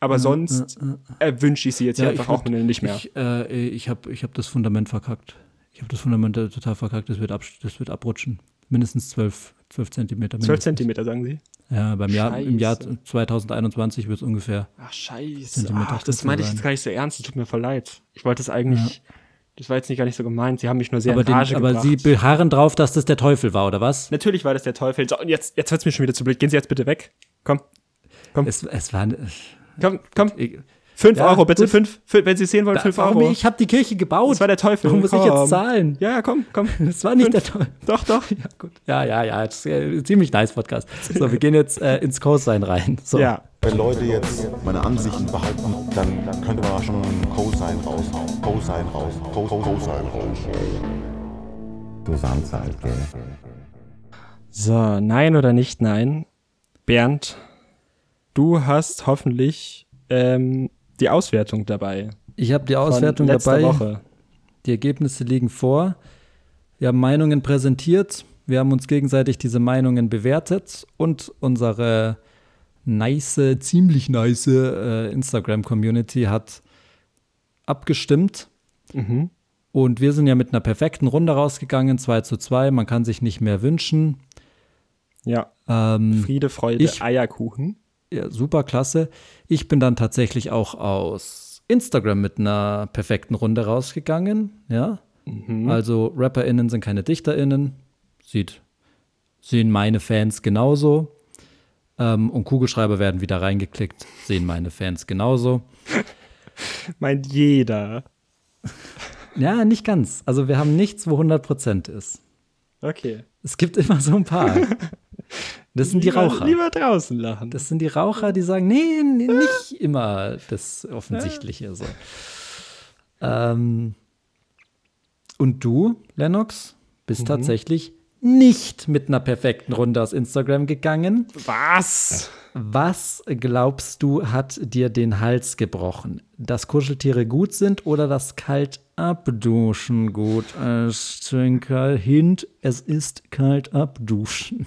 S2: Aber sonst äh, wünsche ich Sie jetzt hier einfach
S1: ich
S2: auch
S1: würd-
S2: nicht mehr.
S1: Ich, äh, ich habe ich hab das Fundament verkackt. Ich habe das Fundament äh, total verkackt. Das wird, ab, das wird abrutschen. Mindestens 12, 12 Zentimeter.
S2: 12
S1: mindestens.
S2: Zentimeter, sagen Sie?
S1: Ja, beim Jahr, im Jahr
S2: Scheiße.
S1: 2021 wird es ungefähr.
S2: Ach, scheiße.
S1: Zentimeter
S2: Ach, das meinte ich jetzt gar nicht so ernst. Das tut mir voll leid. Ich wollte es eigentlich, das war jetzt nicht gar nicht so gemeint. Sie haben mich nur sehr
S1: Aber,
S2: in
S1: den,
S2: Rage
S1: aber
S2: gebracht.
S1: Sie beharren drauf, dass das der Teufel war, oder was?
S2: Natürlich war das der Teufel. So, und jetzt, jetzt wird's mir schon wieder zu blöd. Gehen Sie jetzt bitte weg. Komm,
S1: Es, es war.
S2: komm, komm.
S1: Ich,
S2: Fünf
S1: Ja,
S2: Euro, bitte.
S1: gut.
S2: Fünf, fünf, wenn Sie es sehen wollen, fünf
S1: warum,
S2: Euro.
S1: ich habe die Kirche gebaut.
S2: das war der Teufel.
S1: Warum muss ich
S2: Komm.
S1: jetzt zahlen?
S2: Ja, ja, komm, komm.
S1: Das war nicht
S2: Fünf.
S1: der Teufel.
S2: Doch, doch.
S1: Ja, gut. Ja, ja, ja. Das ist ziemlich nice Podcast. So, wir gehen jetzt äh, ins Cosine rein. So.
S2: Ja.
S5: Wenn Leute jetzt meine Ansichten behalten, dann könnte man schon Cosine raushauen. Cosine raushauen. Co- Co- Cosine raushauen.
S6: Du Sand's halt, gell.
S2: So, nein oder nicht nein? Bernd, du hast hoffentlich ähm, die Auswertung dabei.
S1: Ich habe die Auswertung dabei.
S2: Woche.
S1: Die Ergebnisse liegen vor. Wir haben Meinungen präsentiert. Wir haben uns gegenseitig diese Meinungen bewertet und unsere nice, ziemlich nice äh, Instagram-Community hat abgestimmt.
S2: Mhm.
S1: Und wir sind ja mit einer perfekten Runde rausgegangen, 2 zu 2. Man kann sich nicht mehr wünschen.
S2: Ja.
S1: Ähm,
S2: Friede, Freude,
S1: Ich-
S2: Eierkuchen.
S1: ja, super klasse. Ich bin dann tatsächlich auch aus Instagram mit einer perfekten Runde rausgegangen. Ja. Also RapperInnen sind keine DichterInnen. Sieht, sehen meine Fans genauso. Ähm, und Kugelschreiber werden wieder reingeklickt, sehen meine Fans genauso.
S2: Meint jeder.
S1: Ja, nicht ganz. Also wir haben nichts, wo 100% ist.
S2: Okay.
S1: Es gibt immer so ein paar. Das sind die
S2: Lieber-
S1: Raucher.
S2: Lieber draußen lachen.
S1: Das sind die Raucher, die sagen, nee, nee nicht immer das Offensichtliche. So. Ähm, und du, Lennox, bist tatsächlich nicht mit einer perfekten Runde aus Instagram gegangen.
S2: Was?
S1: Was glaubst du, hat dir den Hals gebrochen? Dass Kuscheltiere gut sind oder das kalt abduschen gut ist? Zwinker, Hint, es ist kalt abduschen.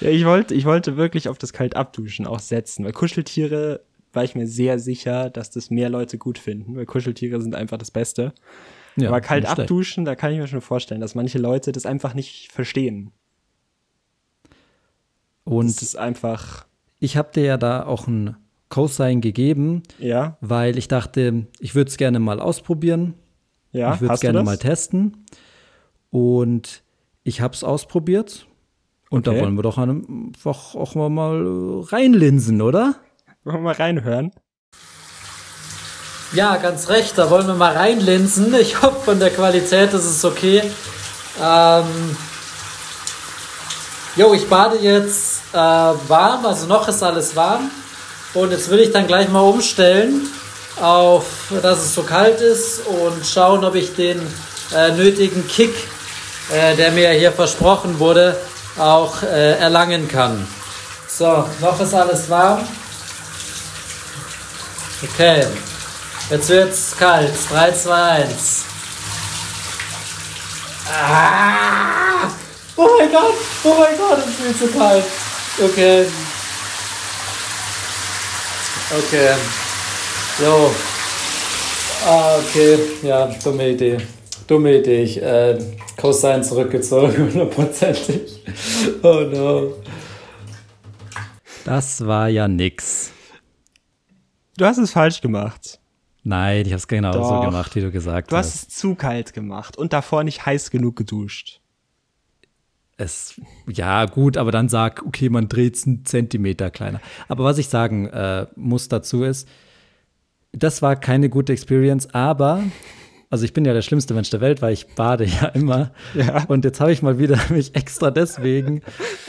S2: Ja, ich wollte, ich wollte wirklich auf das kalt abduschen auch setzen, weil Kuscheltiere war ich mir sehr sicher, dass das mehr Leute gut finden, weil Kuscheltiere sind einfach das Beste.
S1: Ja,
S2: Aber kalt abduschen, da kann ich mir schon vorstellen, dass manche Leute das einfach nicht verstehen.
S1: Und
S2: Das ist einfach,
S1: ich habe dir ja da auch ein Cosign gegeben,
S2: ja,
S1: weil ich dachte, ich würde es gerne mal ausprobieren.
S2: ja,
S1: ich würde es gerne mal testen. Und ich habe es ausprobiert. Und
S2: Okay.
S1: da wollen wir doch einfach auch mal, reinlinsen, oder?
S2: Wollen wir mal reinhören?
S1: Ja, ganz recht. Da wollen wir mal reinlinsen. Ich hoffe, von der Qualität ist es okay. Ähm, jo, ich bade jetzt äh, warm, also noch ist alles warm. Und jetzt will ich dann gleich mal umstellen auf, dass es so kalt ist und schauen, ob ich den äh, nötigen Kick, äh, der mir hier versprochen wurde, auch äh, erlangen kann. So, noch ist alles warm. Okay. Jetzt wird's kalt. 3, 2, 1. Ah! Oh mein Gott! Oh mein Gott, es ist viel zu kalt. Okay. Okay. Jo. Ah, okay. Ja, dumme Idee. Dumme Idee. Ich, äh, Cosine zurückgezogen, hundertprozentig. Oh no. Das war ja nix.
S2: Du hast es falsch gemacht.
S1: Nein, ich hab's genau so
S2: Doch.
S1: gemacht, wie du gesagt
S2: Du hast
S1: hast.
S2: es zu kalt gemacht und davor nicht heiß genug geduscht.
S1: Es, ja, gut, aber dann sag, okay, man dreht's einen Zentimeter kleiner. Aber was ich sagen äh, muss dazu ist, das war keine gute Experience, aber, also ich bin ja der schlimmste Mensch der Welt, weil ich bade ja immer.
S2: Ja.
S1: Und jetzt habe ich mal wieder mich extra deswegen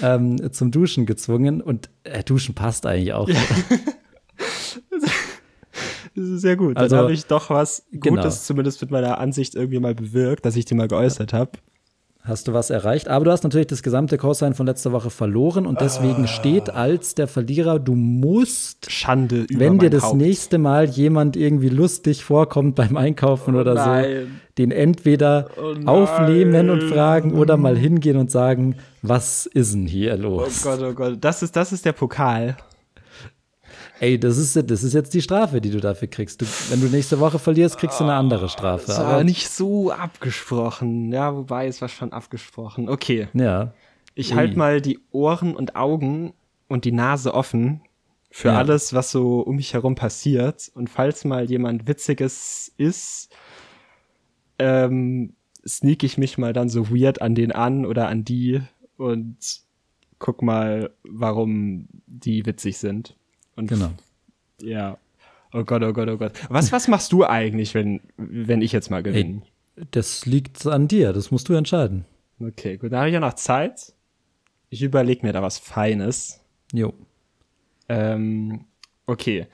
S1: ähm, zum Duschen gezwungen. Und äh, Duschen passt eigentlich auch.
S2: Das ist sehr gut.
S1: Also,
S2: habe ich doch was
S1: genau.
S2: Gutes zumindest mit meiner Ansicht irgendwie mal bewirkt, dass ich die mal geäußert habe.
S1: Hast du was erreicht? Aber du hast natürlich das gesamte Cosine von letzter Woche verloren und deswegen
S2: Ah.
S1: steht als der Verlierer, du musst
S2: Schande über
S1: wenn dir das
S2: Haupt.
S1: nächste Mal jemand irgendwie lustig vorkommt beim Einkaufen oder so,
S2: nein.
S1: den entweder
S2: Oh
S1: aufnehmen und fragen oder mal hingehen und sagen, was ist denn hier
S2: Oh
S1: los?
S2: Gott, oh Gott. Das ist, das ist der Pokal.
S1: Ey, das ist, das ist jetzt die Strafe, die du dafür kriegst. Du, wenn du nächste Woche verlierst, kriegst du eine andere Strafe.
S2: Das war
S1: Aber,
S2: nicht so abgesprochen. Ja, wobei, es war schon abgesprochen. Okay.
S1: ja,
S2: Ich halte mal die Ohren und Augen und die Nase offen für
S1: Ja.
S2: alles, was so um mich herum passiert. Und falls mal jemand Witziges ist, ähm, sneak ich mich mal dann so weird an den an oder an die und guck mal, warum die witzig sind. Und
S1: genau.
S2: ja. Oh Gott, oh Gott, oh Gott. Was, was machst du eigentlich, wenn, wenn ich jetzt mal gewinne?
S1: Das liegt an dir, das musst du entscheiden.
S2: Okay, gut, da habe ich ja noch Zeit. Ich überlege mir da was Feines.
S1: Jo.
S2: Ähm, okay.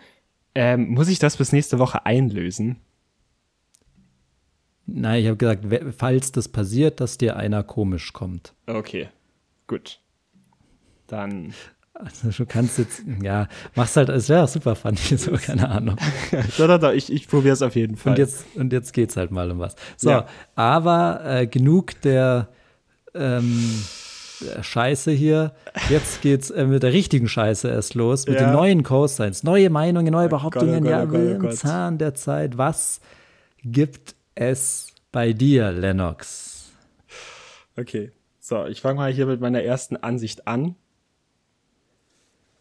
S2: Ähm, muss ich das bis nächste Woche einlösen?
S1: Nein, ich habe gesagt, falls das passiert, dass dir einer komisch kommt.
S2: Okay, gut. Dann.
S1: Also du kannst jetzt, ja, machst halt, es wäre super funny, so, keine Ahnung.
S2: doch, doch, doch, ich, ich probiere es auf jeden Fall.
S1: Und jetzt, und jetzt geht's halt mal um was. So,
S2: Ja.
S1: aber äh, genug der ähm, Scheiße hier. Jetzt geht's äh, mit der richtigen Scheiße erst los, mit
S2: Ja.
S1: den neuen Cosigns, neue Meinungen, neue
S2: Oh Gott,
S1: Behauptungen.
S2: oh Gott,
S1: ja,
S2: oh oh Gott.
S1: Zahn der Zeit. Was gibt es bei dir, Lennox?
S2: Okay, so, ich fange mal hier mit meiner ersten Ansicht an.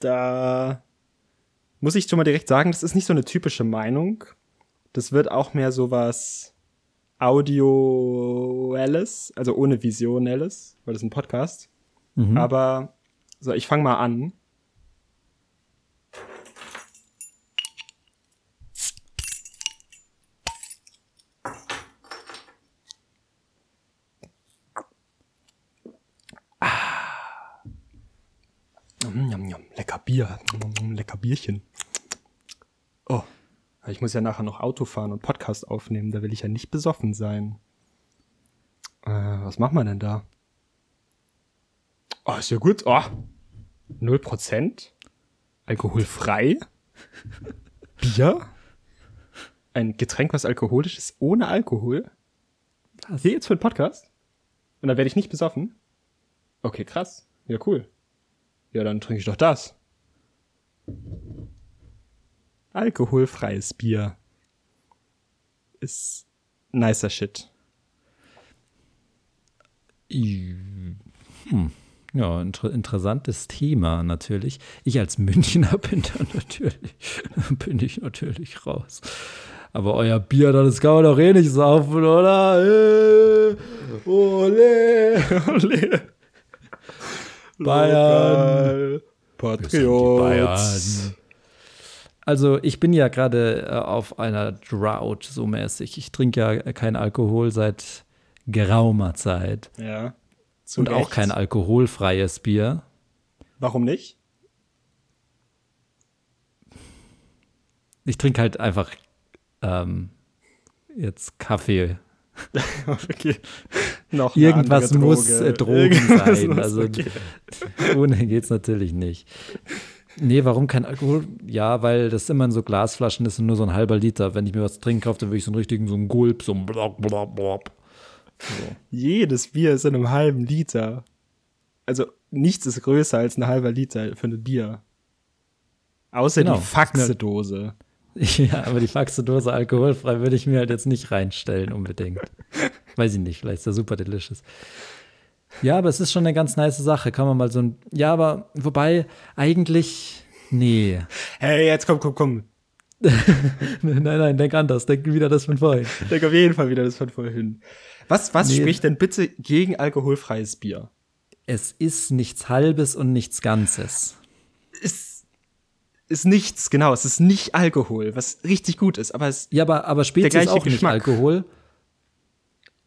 S2: Da muss ich schon mal direkt sagen, das ist nicht so eine typische Meinung. Das wird auch mehr sowas Audioelles, also ohne Visionelles, weil das ist ein Podcast. Aber so, ich fange mal an. Lecker Bier. Lecker Bierchen. Oh, ich muss ja nachher noch Auto fahren und Podcast aufnehmen. Da will ich ja nicht besoffen sein. Äh, was machen wir denn da? Oh, ist ja gut. Oh, 0%. Alkoholfrei. Bier. Ein Getränk, was alkoholisch ist, ohne Alkohol. Hier jetzt für den Podcast? Und dann werde ich nicht besoffen? Okay, krass. Ja, cool. Ja, dann trinke ich doch das. Alkoholfreies Bier. Ist nicer Shit.
S1: Hm. Ja, inter interessantes Thema natürlich. Ich als Münchner bin da natürlich, bin ich natürlich raus. Aber euer Bier, das kann man doch eh nicht saufen, oder? Äh, ole, ole. Bayern.
S2: Patriots.
S1: Also ich bin ja gerade äh, auf einer Drought so mäßig. Ich trinke ja kein Alkohol seit geraumer Zeit.
S2: Ja.
S1: Und auch
S2: Recht.
S1: kein alkoholfreies Bier.
S2: Warum nicht?
S1: Ich trinke halt einfach ähm, jetzt Kaffee.
S2: okay. Noch
S1: Irgendwas muss
S2: Droge.
S1: äh, Drogen
S2: Irgendwas
S1: sein. Also
S2: okay.
S1: ohne geht's natürlich nicht. Nee, warum kein Alkohol? Ja, weil das immer in so Glasflaschen ist und nur so ein halber Liter. Wenn ich mir was trinken kaufe, dann will ich so einen richtigen, so einen Gulp, so ein blop, blop, blop.
S2: Jedes Bier ist in einem halben Liter. Also nichts ist größer als ein halber Liter für ein Bier. Außer
S1: Genau.
S2: die Faxedose.
S1: Ja, aber die Faxe-Dose alkoholfrei würde ich mir halt jetzt nicht reinstellen unbedingt. Weiß ich nicht, vielleicht ist das super delicious. Ja, aber es ist schon eine ganz nice Sache. Kann man mal so ein. Ja, aber wobei, eigentlich. Nee.
S2: Hey, jetzt komm, komm, komm.
S1: nein, nein, denk anders. Denk wieder das von vorhin.
S2: Denk auf jeden Fall wieder das von vorhin. Was, was
S1: Nee.
S2: spricht denn bitte gegen alkoholfreies Bier?
S1: Es ist nichts Halbes und nichts Ganzes.
S2: Ist, ist nichts, genau. Es ist nicht Alkohol, was richtig gut ist. Aber es,
S1: Ja, aber, aber Spezi ist auch nicht
S2: Geschmack.
S1: Alkohol.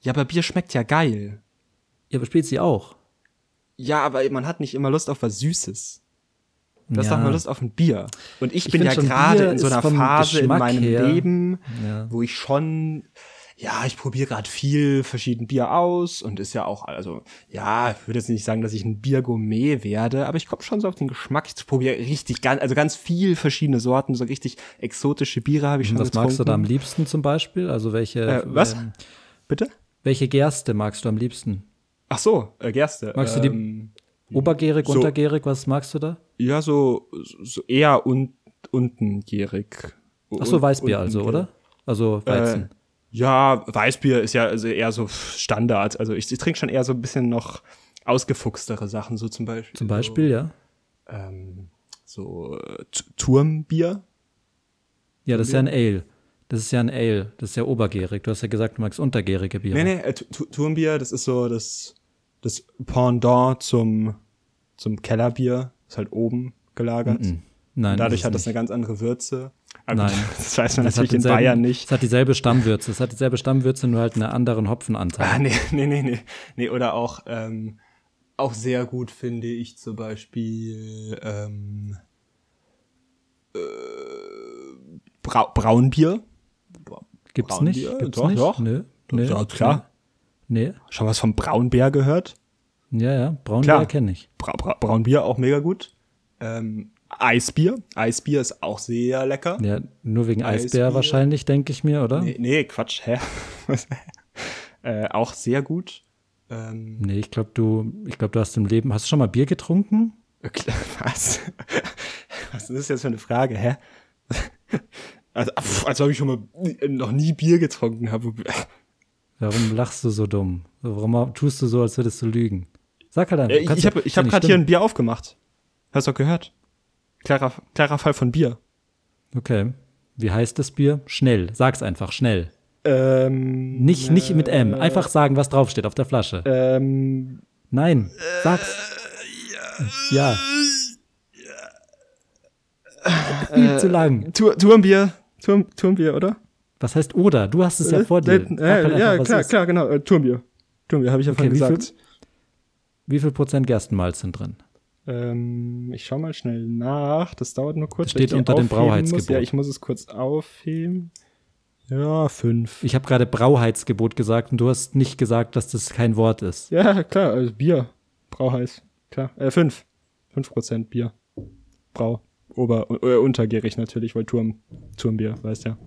S2: Ja, aber Bier schmeckt ja geil.
S1: Ja, aber Spezi auch.
S2: Ja, aber man hat nicht immer Lust auf was Süßes. Du hast
S1: Ja.
S2: doch mal Lust auf ein Bier. Und ich,
S1: Ich
S2: bin ja gerade in so einer Phase in
S1: Geschmack
S2: meinem
S1: her-
S2: Leben,
S1: Ja.
S2: wo ich schon, ja, ich probiere gerade viel verschieden Bier aus und ist ja auch, also, ja, ich würde jetzt nicht sagen, dass ich ein Biergourmet werde, aber ich komme schon so auf den Geschmack. Ich probiere richtig, ganz, also ganz viel verschiedene Sorten, so richtig exotische Biere habe ich schon
S1: Was magst du da am
S2: getrunken.
S1: liebsten zum Beispiel? Also welche,
S2: Äh, was?
S1: ähm,
S2: Bitte?
S1: Welche Gerste magst du am liebsten?
S2: Ach so, äh, Gerste.
S1: Magst du die-
S2: ähm,
S1: Obergärig,
S2: So.
S1: untergärig, was magst du da?
S2: Ja, so, so eher un, untengierig.
S1: Ach so, Weißbier also, oder? Also Weizen.
S2: Äh, ja, Weißbier ist ja also eher so Standard. Also ich, ich trinke schon eher so ein bisschen noch ausgefuchstere Sachen, so zum Beispiel.
S1: Zum Beispiel, ja.
S2: So, ähm, so äh, Turmbier.
S1: Ja, das ist ja ein Ale. Das ist ja ein Ale. Das ist ja obergärig. Du hast ja gesagt, du magst untergärige Biere.
S2: Nee, nee, äh, Tu- Turmbier, das ist so das, das Pendant zum, zum Kellerbier. Ist halt oben gelagert.
S1: Mhm. Nein,
S2: Dadurch
S1: ist
S2: hat das eine
S1: nicht.
S2: ganz andere Würze. Aber
S1: Nein.
S2: Das weiß man
S1: Das
S2: natürlich in Bayern nicht.
S1: Es hat dieselbe Stammwürze. Es hat dieselbe Stammwürze, nur halt einen anderen Hopfenanteil.
S2: Ah, nee, nee, nee, nee. Nee, oder auch, ähm, auch sehr gut finde ich zum Beispiel ähm, äh, Brau Braunbier.
S1: Gibt's
S2: Braunbier?
S1: nicht? Gibt's
S2: Doch,
S1: nicht?
S2: doch.
S1: Nö. Nö.
S2: Ja, klar.
S1: Nee.
S2: Schon was vom Braunbär gehört?
S1: Ja, ja. Braunbier kenne ich.
S2: Bra Bra Braunbier auch mega gut. Ähm, Eisbier. Eisbier ist auch sehr lecker.
S1: Ja, nur wegen Eisbär
S2: Eisbier.
S1: wahrscheinlich, denke ich mir, oder?
S2: Nee, nee, Quatsch, hä? äh, auch sehr gut. Ähm,
S1: Nee, ich glaube, du, ich glaube, du hast im Leben, hast du schon mal Bier getrunken?
S2: Was? Was ist das jetzt für eine Frage, hä? Also, als ob ich schon mal noch nie Bier getrunken habe.
S1: Warum lachst du so dumm? Warum tust du so, als würdest du lügen? Sag halt einfach.
S2: Äh, ich
S1: kannst
S2: ich
S1: ja-
S2: habe ich
S1: ja
S2: hab gerade hier ein Bier aufgemacht. Hast du doch gehört? Klarer, klarer Fall von Bier.
S1: Okay. Wie heißt das Bier? Schnell. Sag's einfach, schnell.
S2: Ähm,
S1: Nicht, nicht mit M. Einfach sagen, was draufsteht auf der Flasche.
S2: ähm,
S1: Nein, sag's. Ja. Viel zu lang.
S2: Tur Turmbier. Turm Turmbier, oder?
S1: Was heißt oder? Du hast es ja vor dir.
S2: Äh, äh, ja, klar,
S1: ist.
S2: klar, genau. Äh, Turmbier. Turmbier, habe ich ja
S1: Okay,
S2: vorhin
S1: viel-
S2: gesagt.
S1: Wie viel Prozent Gerstenmalz sind drin?
S2: Ähm, ich schau mal schnell nach. Das dauert nur kurz.
S1: Steht
S2: ich die
S1: unter dem Brauheitsgebot.
S2: Muss. Ja, ich muss es kurz aufheben. Ja, fünf.
S1: Ich habe gerade Brauheitsgebot gesagt und du hast nicht gesagt, dass das kein Wort ist.
S2: Ja, klar, also Bier. Brauheiß. Klar. Äh, fünf. Fünf Prozent Bier. Brau. Ober, äh, untergärig natürlich, weil Turm, Turmbier, weißt ja.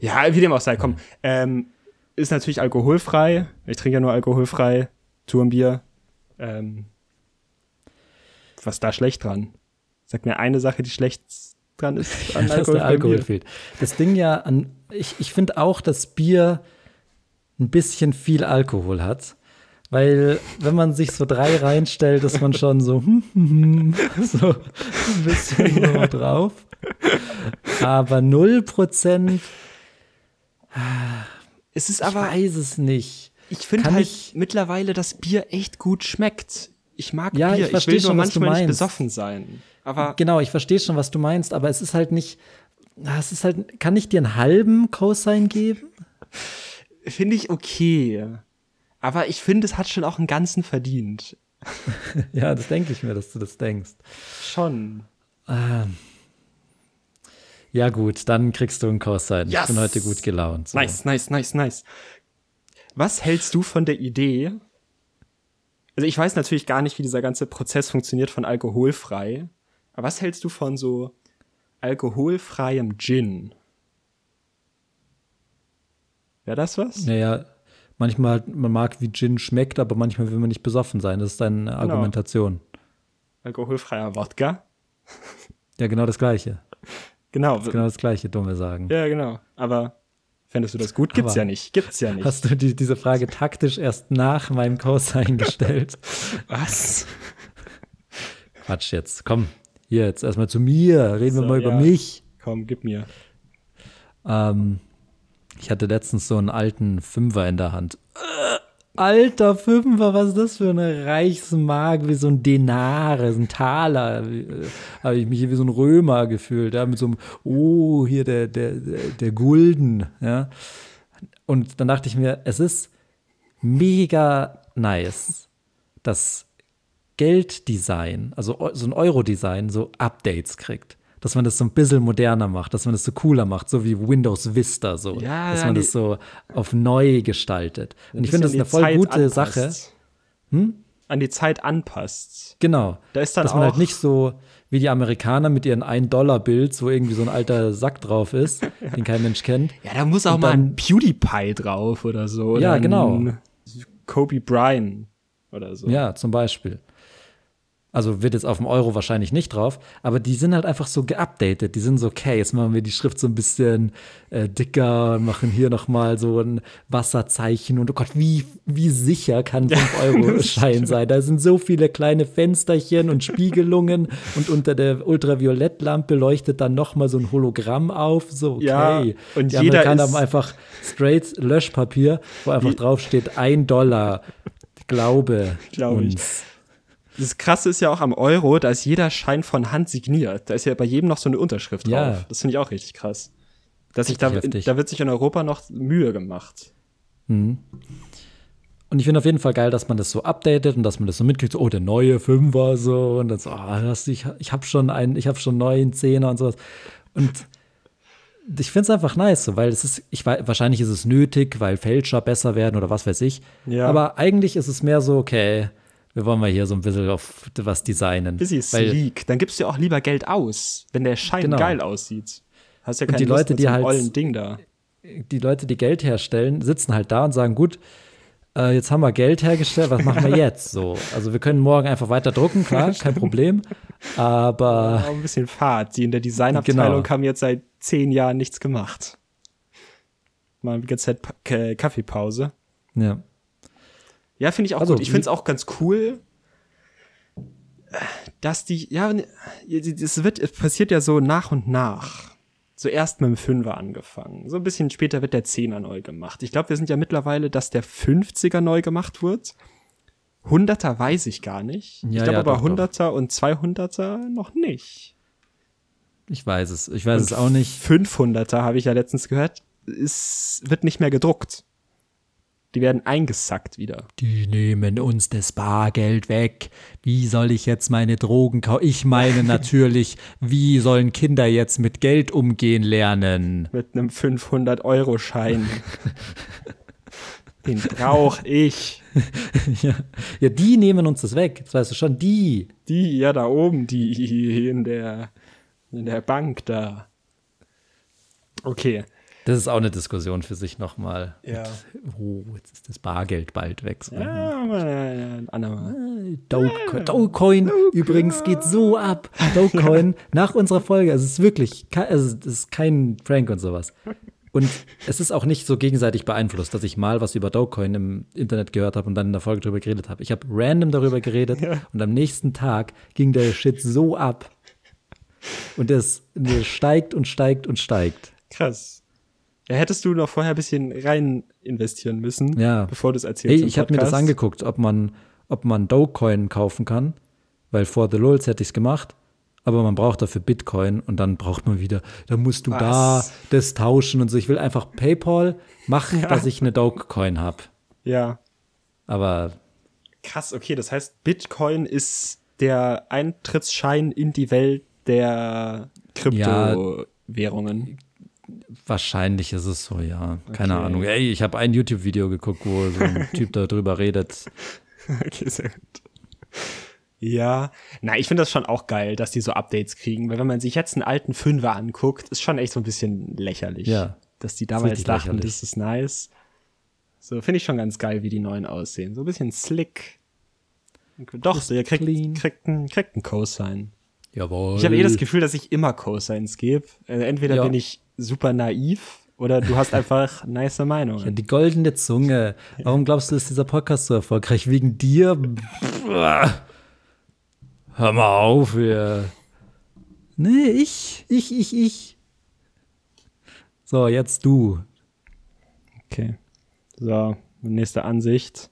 S2: Ja, wie dem auch sei, komm. Ähm, ist natürlich alkoholfrei. Ich trinke ja nur alkoholfrei. Turmbier. Ähm, was ist da schlecht dran? Sag mir eine Sache, die schlecht dran ist an
S1: dass
S2: Alkohol.
S1: der
S2: bei
S1: Alkohol fehlt. Das Ding ja an, ich, ich finde auch, dass Bier ein bisschen viel Alkohol hat. Weil, wenn man sich so drei reinstellt, ist man schon so, hm, hm, hm, so ein bisschen so drauf. Aber 0%,
S2: Es ist
S1: ich
S2: aber,
S1: weiß es nicht.
S2: ich finde halt
S1: ich-
S2: mittlerweile, dass Bier echt gut schmeckt. Ich mag
S1: Ja,
S2: Bier.
S1: ich
S2: Ich, will nur
S1: schon, du
S2: manchmal nicht besoffen sein. Aber
S1: Genau, ich verstehe schon, was du meinst, aber es ist halt nicht, ah, es ist halt, kann ich dir einen halben Cosine geben?
S2: finde ich okay. Aber ich finde, es hat schon auch einen ganzen verdient.
S1: Ja, das denke ich mir, dass du das denkst.
S2: Schon.
S1: Ja, gut, dann kriegst du einen Cosine. Ich
S2: Yes!
S1: bin heute gut gelaunt. So.
S2: Nice, nice, nice, nice. Was hältst du von der Idee? Also ich weiß natürlich gar nicht, wie dieser ganze Prozess funktioniert von alkoholfrei. Aber was hältst du von so alkoholfreiem Gin? Wäre das was?
S1: Naja, manchmal, man mag, wie Gin schmeckt, aber manchmal will man nicht besoffen sein. Das ist deine Argumentation.
S2: Alkoholfreier Wodka?
S1: Ja, genau das Gleiche.
S2: Genau.
S1: Genau das Gleiche, dumme sagen.
S2: Ja, genau. Aber fändest du das gut? Gibt's
S1: Aber-
S2: ja nicht. Gibt's ja nicht.
S1: Hast du die, diese Frage taktisch erst nach meinem Cosine gestellt?
S2: Was?
S1: Quatsch jetzt. Komm, hier jetzt erstmal zu mir. Reden wir
S2: So,
S1: mal über
S2: ja.
S1: mich.
S2: Komm, gib mir.
S1: Ähm, ich hatte letztens so einen alten Fünfer in der Hand. Äh, alter Fünfer, was ist das für eine Reichsmark, wie so ein Denar, so ein Taler. Äh, Habe ich mich hier wie so ein Römer gefühlt, ja, mit so einem, oh, hier der, der, der, der Gulden, ja. Und dann dachte ich mir, es ist mega nice, dass Gelddesign, also so ein Euro-Design, so Updates kriegt. Dass man das so ein bisschen moderner macht, dass man das so cooler macht, so wie Windows Vista, so.
S2: Ja,
S1: dass
S2: ja,
S1: man
S2: nee.
S1: das so auf neu gestaltet. Und ich finde das eine
S2: die
S1: voll
S2: Zeit
S1: gute
S2: anpasst.
S1: Sache. Hm?
S2: An die Zeit anpasst.
S1: Genau.
S2: Da ist dann
S1: dass man halt nicht so wie die Amerikaner mit ihren 1-Dollar-Bills, wo irgendwie so ein alter Sack drauf ist, den kein Mensch kennt.
S2: Ja, da muss auch
S1: Und
S2: mal
S1: dann-
S2: ein PewDiePie drauf oder so. Oder
S1: Ja, genau.
S2: Ein Kobe Bryant oder so.
S1: Ja, zum Beispiel. Also wird jetzt auf dem Euro wahrscheinlich nicht drauf, aber die sind halt einfach so geupdatet. Die sind so, okay, jetzt machen wir die Schrift so ein bisschen äh, dicker und machen hier nochmal so ein Wasserzeichen. Und oh Gott, wie, wie sicher kann 5-Euro-Schein sein? Da sind so viele kleine Fensterchen und Spiegelungen und unter der Ultraviolettlampe leuchtet dann nochmal so ein Hologramm auf. So, okay.
S2: Ja, und
S1: die
S2: jeder ist-
S1: haben einfach straight Löschpapier, wo einfach draufsteht, ein Dollar. Glaube
S2: Glaub ich. Das Krasse ist ja auch am Euro, da ist jeder Schein von Hand signiert. Da ist ja bei jedem noch so eine Unterschrift drauf.
S1: Ja.
S2: Das finde ich auch richtig krass. Dass sich da,
S1: heftig.
S2: da wird sich in Europa noch Mühe gemacht.
S1: Und ich finde auf jeden Fall geil, dass man das so updatet und dass man das so mitkriegt, so, oh, der neue Fünfer, so, und dann so, ah, das, ich, ich habe schon einen, ich habe schon neun Zehner und sowas. Und ich finde es einfach nice, so, weil es ist, ich weiß, wahrscheinlich ist es nötig, weil Fälscher besser werden oder was weiß ich.
S2: Ja.
S1: Aber eigentlich ist es mehr so, okay, wir wollen mal hier so ein bisschen auf was designen. Weil,
S2: sleek. Dann gibst du ja auch lieber Geld aus, wenn der Schein
S1: Genau.
S2: geil aussieht. Hast ja
S1: Und
S2: keine
S1: die
S2: Lust
S1: Leute,
S2: mit
S1: die
S2: so
S1: halt-
S2: Ding da.
S1: die Leute, die Geld herstellen, sitzen halt da und sagen, gut, äh, jetzt haben wir Geld hergestellt, was machen wir jetzt? So, also wir können morgen einfach weiter drucken, klar, kein Problem. Aber
S2: Auch ein bisschen Fahrt. Die in der Designabteilung
S1: Genau.
S2: haben jetzt seit zehn Jahren nichts gemacht. Mal die ganze Zeit Kaffeepause.
S1: ja,
S2: Ja, finde ich auch
S1: Also,
S2: gut. Ich finde es auch ganz cool, dass die, ja, das wird, es passiert ja so nach und nach. zuerst mit dem Fünfer angefangen. So ein bisschen später wird der Zehner neu gemacht. Ich glaube, wir sind ja mittlerweile, dass der 50er neu gemacht wird. 100er weiß ich gar nicht.
S1: Ja,
S2: ich glaube
S1: ja,
S2: aber
S1: doch, doch.
S2: 100er und 200er noch nicht.
S1: Ich weiß es. Ich weiß es auch nicht.
S2: 500er habe ich ja letztens gehört, es wird nicht mehr gedruckt. Die werden eingesackt wieder.
S1: Die nehmen uns das Bargeld weg. Wie soll ich jetzt meine Drogen kaufen? Ich meine natürlich, wie sollen Kinder jetzt mit Geld umgehen lernen?
S2: Mit einem 500-Euro-Schein. Den brauch ich.
S1: Ja. ja, die nehmen uns das weg. Das weißt du schon, die.
S2: Die, ja, da oben, die in der, in der Bank da. Okay.
S1: Das ist auch eine Diskussion für sich nochmal.
S2: Ja.
S1: Oh, jetzt ist das Bargeld bald weg. So.
S2: Ja, aber, ja, andermal.
S1: Dogecoin, Dogecoin übrigens geht so ab. Dogecoin nach unserer Folge. Also es ist wirklich, also es ist kein Prank und sowas. Und es ist auch nicht so gegenseitig beeinflusst, dass ich mal was über Dogecoin im Internet gehört habe und dann in der Folge darüber geredet habe. Ich habe random darüber geredet und am nächsten Tag ging der Shit so ab. Und es der steigt und steigt und steigt.
S2: Krass. Ja, hättest du noch vorher ein bisschen rein investieren müssen,
S1: Ja.
S2: bevor du es erzählst.
S1: Hey, ich habe mir das angeguckt, ob man, ob man Dogecoin kaufen kann, weil vor The Lulz hätte ich es gemacht, aber man braucht dafür Bitcoin und dann braucht man wieder, da musst du da
S2: Was?
S1: das tauschen und so. Ich will einfach PayPal machen, dass ich eine Dogecoin habe.
S2: Ja.
S1: Aber
S2: Krass, okay, das heißt, Bitcoin ist der Eintrittsschein in die Welt der Kryptowährungen.
S1: Wahrscheinlich ist es so, ja. Keine
S2: Okay.
S1: Ahnung. Ey, ich habe ein YouTube-Video geguckt, wo so ein Typ darüber redet.
S2: Okay, sehr gut. Ja, na, ich finde das schon auch geil, dass die so Updates kriegen, weil wenn man sich jetzt einen alten Fünfer anguckt, ist schon echt so ein bisschen lächerlich.
S1: Ja.
S2: Dass die damals dachten,
S1: lächerlich.
S2: das ist nice. So, finde ich schon ganz geil, wie die neuen aussehen. So ein bisschen slick. Doch, der kriegt, kriegt kriegt einen Cosign.
S1: Jawohl.
S2: Ich habe eh das Gefühl, dass ich immer Cosigns gebe. Also entweder
S1: Ja.
S2: bin ich super naiv oder du hast einfach nice
S1: Ja,
S2: Meinungen.
S1: die goldene Zunge. Warum glaubst du, ist dieser Podcast so erfolgreich? Wegen dir? Hör mal auf, wir. Nee, ich, ich, ich, ich. So, jetzt du.
S2: Okay. So, nächste Ansicht.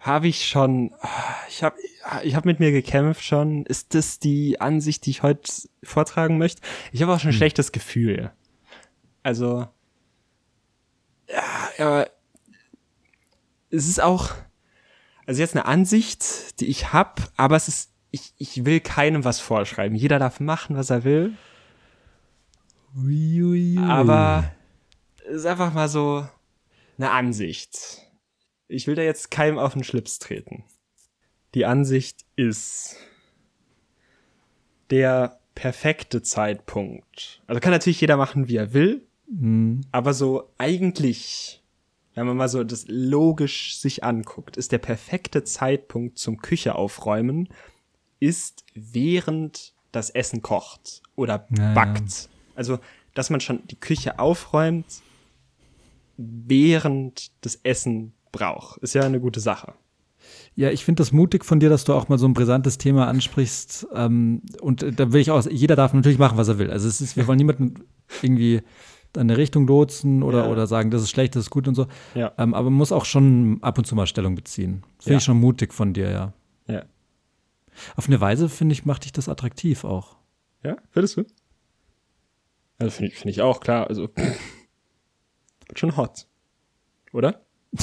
S2: Habe ich schon, ich habe ich hab mit mir gekämpft schon. Ist das die Ansicht, die ich heute vortragen möchte? Ich habe auch schon ein schlechtes Gefühl. Also, ja, aber es ist auch, also jetzt eine Ansicht, die ich habe, aber es ist, ich, ich will keinem was vorschreiben. Jeder darf machen, was er will. Aber es ist einfach mal so eine Ansicht. Ich will da jetzt keinem auf den Schlips treten. Die Ansicht ist der perfekte Zeitpunkt. Also kann natürlich jeder machen, wie er will, aber so eigentlich, wenn man mal so das logisch sich anguckt, ist der perfekte Zeitpunkt zum Küche aufräumen, ist während das Essen kocht oder
S1: Ja, ja.
S2: backt. Also, dass man schon die Küche aufräumt, während das Essen braucht. Ist ja eine gute Sache.
S1: Ja, ich finde das mutig von dir, dass du auch mal so ein brisantes Thema ansprichst. Ähm, und äh, da will ich auch, jeder darf natürlich machen, was er will. Also es ist, wir wollen niemanden irgendwie eine Richtung lotsen oder,
S2: Ja.
S1: oder sagen, das ist schlecht, das ist gut und so.
S2: Ja.
S1: Ähm, aber man muss auch schon ab und zu mal Stellung beziehen. Finde
S2: Ja.
S1: ich schon mutig von dir, ja.
S2: Ja.
S1: Auf eine Weise, finde ich, macht dich das attraktiv auch.
S2: Ja, findest du? Also finde ich, find ich auch, klar. Also, wird schon hot. Oder?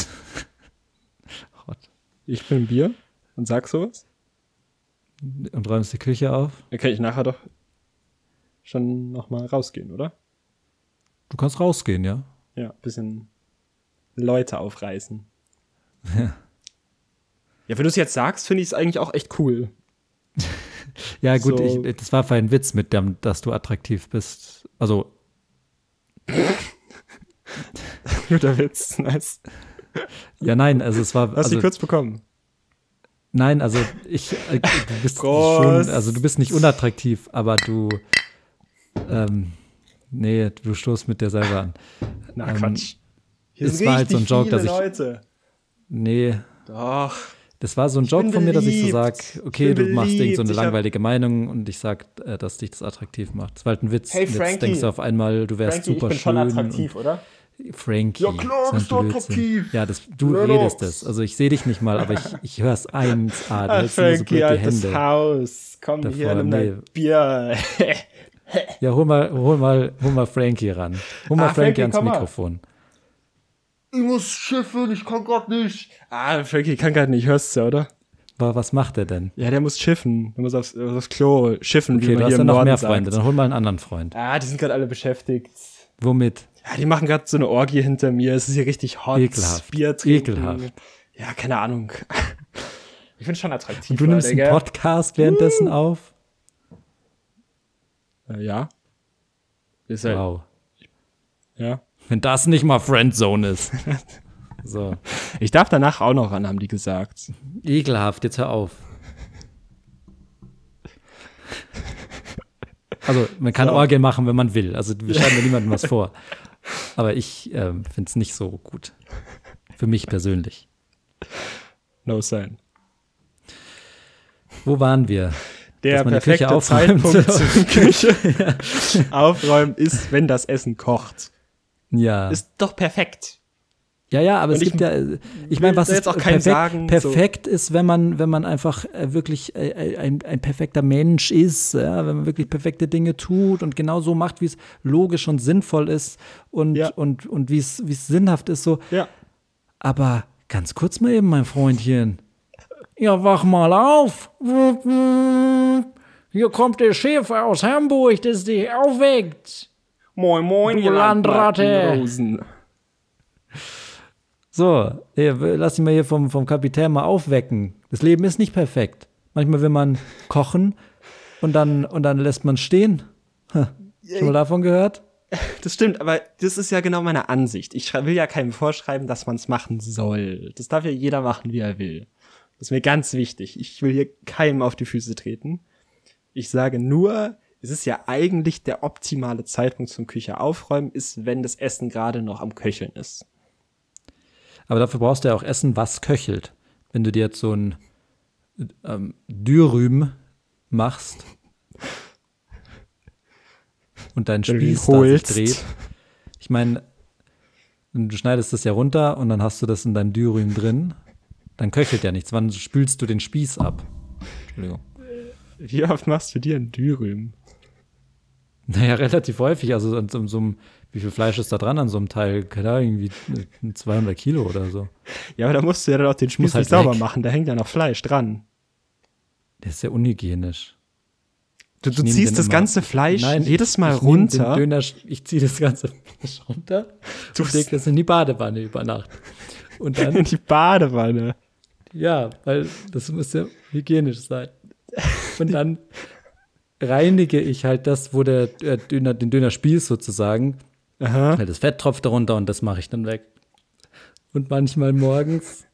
S1: Hot.
S2: Ich bin Bier und sag sowas.
S1: Und räumst die Küche auf.
S2: Dann kann ich nachher doch schon nochmal rausgehen, oder?
S1: Du kannst rausgehen, ja.
S2: Ja, bisschen Leute aufreißen. Ja, wenn du es jetzt sagst, finde ich es eigentlich auch echt cool.
S1: Ja, gut,
S2: So.
S1: ich, das war für ein Witz mit dem, dass du attraktiv bist. Also,
S2: Guter Witz, nice.
S1: ja, nein, also es war.
S2: Hast
S1: also,
S2: du kurz bekommen?
S1: Nein, also ich, äh, du bist
S2: Prost.
S1: schon, also du bist nicht unattraktiv, aber du, ähm, nee, du stoßt mit dir selber an.
S2: Na
S1: Ähm,
S2: Quatsch. Hier
S1: es war halt so ein Joke, dass ich-
S2: Leute.
S1: Nee,
S2: Doch.
S1: Das war so ein Joke
S2: bin
S1: von mir, dass ich so
S2: beliebt.
S1: sag, okay,
S2: Ich bin
S1: du machst irgend so eine.
S2: Ich
S1: langweilige Meinung und ich sag, äh, dass dich das attraktiv macht. Das war halt ein Witz.
S2: Hey, Frankie.
S1: Jetzt denkst du auf einmal, du wärst super schön.
S2: oder?
S1: Und Frankie.
S2: Ja, klar,
S1: so
S2: bist du attraktiv.
S1: Ja, das, du
S2: Lennox.
S1: redest das. Also ich sehe dich nicht mal, aber ich, ich höre es 1A. Du
S2: Ah,
S1: immer so
S2: Frankie,
S1: blöd die
S2: altes
S1: Hände.
S2: Haus. Komm
S1: Davor,
S2: hier, nimm
S1: nee.
S2: dein Bier.
S1: Ja, hol mal, hol mal, hol mal Frankie ran. Hol mal
S2: Ah,
S1: Frankie
S2: Frankie,
S1: ans
S2: komm mal.
S1: Mikrofon.
S2: Ich muss schiffen, ich kann grad nicht. Ah, Frankie kann grad nicht, hörst du, oder?
S1: Aber was macht er denn?
S2: Ja, der muss schiffen. Der muss aufs, aufs Klo schiffen,
S1: Okay,
S2: wie
S1: du
S2: man
S1: hast
S2: hier
S1: ja
S2: im
S1: noch
S2: Norden
S1: mehr
S2: sagt.
S1: Freunde. Dann hol mal einen anderen Freund.
S2: Ah, die sind gerade alle beschäftigt.
S1: Womit?
S2: Ja, die machen gerade so eine Orgie hinter mir. Es ist hier richtig hot.
S1: Ekelhaft.
S2: Bier trinken.
S1: Ekelhaft.
S2: Ja, keine Ahnung. Ich bin schon attraktiv.
S1: Und du nimmst einen? Podcast währenddessen auf?
S2: Äh, ja. Ist halt,
S1: Wow.
S2: ja.
S1: Wenn das nicht mal Friendzone ist. So.
S2: Ich darf danach auch noch ran, haben die gesagt.
S1: Ekelhaft, jetzt hör auf. Also, man kann Orgien machen, wenn man will. Also, wir schreiben ja niemandem was vor. Aber ich ähm, finde es nicht so gut. Für mich persönlich.
S2: No sign.
S1: Wo waren wir?
S2: Der
S1: Dass man die Küche
S2: perfekte
S1: aufräumt.
S2: Zeitpunkt zum Küche aufräumen ist, wenn das Essen kocht.
S1: Ja.
S2: Ist doch perfekt.
S1: Ja, ja, aber es
S2: ich
S1: gibt ja, äh, ich meine, was ist
S2: jetzt auch keinem
S1: perfekt,
S2: sagen,
S1: perfekt ist, wenn man, wenn man einfach äh, wirklich äh, ein, ein perfekter Mensch ist, ja, wenn man wirklich perfekte Dinge tut und genau so macht, wie es logisch und sinnvoll ist und,
S2: Ja.
S1: und, und wie es, wie es sinnhaft ist, so.
S2: Ja.
S1: Aber ganz kurz mal eben, mein Freundchen. Ja, wach mal auf. Hier kommt der Chef aus Hamburg, das dich aufweckt.
S2: Moin, moin,
S1: Du
S2: ihr
S1: Landratte. So, hier, lass dich mal hier vom, vom Kapitän mal aufwecken. Das Leben ist nicht perfekt. Manchmal will man kochen und dann, und dann lässt man stehen. Ha, schon mal davon gehört?
S2: Das stimmt, aber das ist ja genau meine Ansicht. Ich will ja keinem vorschreiben, dass man es machen soll. Das darf ja jeder machen, wie er will. Das ist mir ganz wichtig. Ich will hier keinem auf die Füße treten. Ich sage nur, es ist ja eigentlich der optimale Zeitpunkt zum Küche aufräumen, ist, wenn das Essen gerade noch am Köcheln ist.
S1: Aber dafür brauchst du ja auch Essen, was köchelt. Wenn du dir jetzt so ein ähm, Dürüm machst und dein Spieß da sich dreht. Ich meine, du schneidest das ja runter und dann hast du das in deinem Dürüm drin. Dann köchelt ja nichts. Wann spülst du den Spieß ab? Entschuldigung.
S2: Wie oft machst du dir ein Dürüm?
S1: Naja, relativ häufig. Also an so, so einem, wie viel Fleisch ist da dran an so einem Teil? Keine Ahnung, irgendwie 200 Kilo oder so.
S2: Ja, aber da musst du ja dann auch den Spieß
S1: halt
S2: nicht sauber
S1: weg.
S2: machen. Da hängt ja noch Fleisch dran.
S1: Das ist ja unhygienisch.
S2: Du, du ziehst das
S1: immer-
S2: ganze Fleisch
S1: Nein,
S2: jedes Mal
S1: ich nehm
S2: runter.
S1: Döner, ich ziehe das ganze Fleisch runter
S2: Du
S1: und leg das in die Badewanne über Nacht. Und
S2: in
S1: dann,
S2: die Badewanne.
S1: Ja, weil das muss ja hygienisch sein. Und dann reinige ich halt das, wo der äh, Döner, den Döner spießt sozusagen.
S2: Aha.
S1: Weil das Fett tropft darunter und das mache ich dann weg. Und manchmal morgens,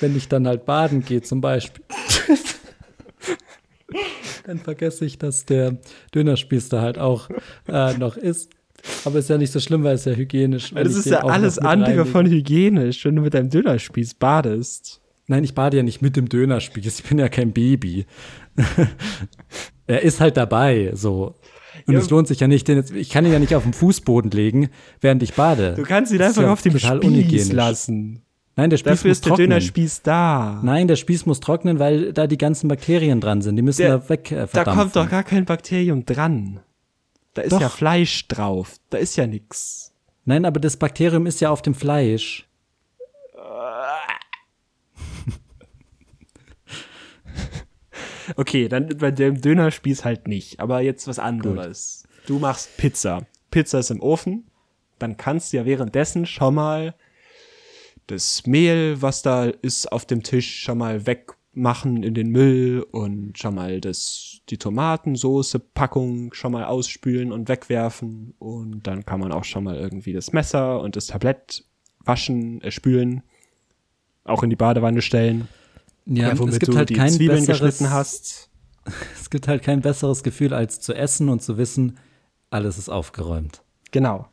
S1: wenn ich dann halt baden gehe zum Beispiel, dann vergesse ich, dass der Dönerspieß da halt auch äh, noch ist. Aber ist ja nicht so schlimm, weil es ja hygienisch wenn
S2: Das ist ja alles andere
S1: reinlege.
S2: von hygienisch, wenn du mit deinem Dönerspieß badest.
S1: Nein, ich bade ja nicht mit dem Dönerspieß. Ich bin ja kein Baby. er ist halt dabei, so. Und
S2: Ja.
S1: es lohnt sich ja nicht, den jetzt, ich kann ihn ja nicht auf den Fußboden legen, während ich bade.
S2: Du kannst ihn einfach
S1: ja
S2: auf dem Spieß
S1: unhygienisch.
S2: lassen.
S1: Nein, der Spieß
S2: Dafür
S1: muss
S2: ist der
S1: trocknen.
S2: Dönerspieß da.
S1: Nein, der Spieß muss trocknen, weil da die ganzen Bakterien dran sind. Die müssen
S2: Der-
S1: da weg äh,
S2: da kommt doch gar kein Bakterium dran. Da ist
S1: Doch.
S2: ja Fleisch drauf. Da ist ja nix.
S1: Nein, aber das Bakterium ist ja auf dem Fleisch.
S2: Okay, dann bei dem Dönerspieß halt nicht. Aber jetzt was anderes. Du machst Pizza. Pizza ist im Ofen. Dann kannst du ja währenddessen schon mal das Mehl, was da ist, auf dem Tisch schon mal wegmachen in den Müll und schon mal das, die Tomatensoße Packung schon mal ausspülen und wegwerfen. Und dann kann man auch schon mal irgendwie das Messer und das Tablett waschen, äh, spülen. Auch in die Badewanne stellen.
S1: Ja,
S2: womit
S1: es gibt
S2: du
S1: halt
S2: die
S1: kein
S2: Zwiebeln
S1: besseres,
S2: hast.
S1: Es gibt halt kein besseres Gefühl, als zu essen und zu wissen, alles ist aufgeräumt.
S2: Genau.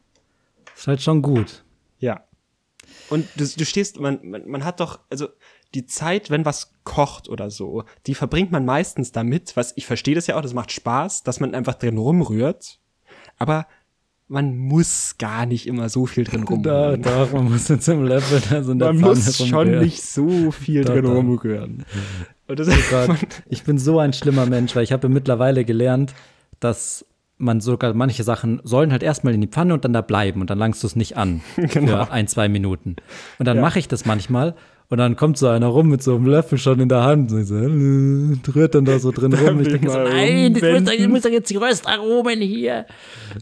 S1: Ist halt schon gut.
S2: Ja. Und du, du stehst, man, man, man hat doch, also die Zeit, wenn was kocht oder so, die verbringt man meistens damit, was ich verstehe das ja auch, das macht Spaß, dass man einfach drin rumrührt. Aber man muss gar nicht immer so viel drin
S1: Da,
S2: rumrühren.
S1: doch, man muss so einem Löffel da so in der
S2: man muss schon
S1: rumrühren.
S2: nicht so viel
S1: Doch,
S2: drin
S1: doch.
S2: rumrühren. Und das
S1: Oh Gott, ich bin so ein schlimmer Mensch, weil ich habe mittlerweile gelernt, dass man sogar manche Sachen sollen halt erstmal in die Pfanne und dann da bleiben und dann langst du es nicht an
S2: Genau.
S1: für ein, zwei Minuten. Und dann mache ich das manchmal und dann kommt so einer rum mit so einem Löffel schon in der Hand und ich so, und rührt dann da so drin rum. Ich denke so, nein, das muss, doch, muss doch jetzt die Röstaromen hier.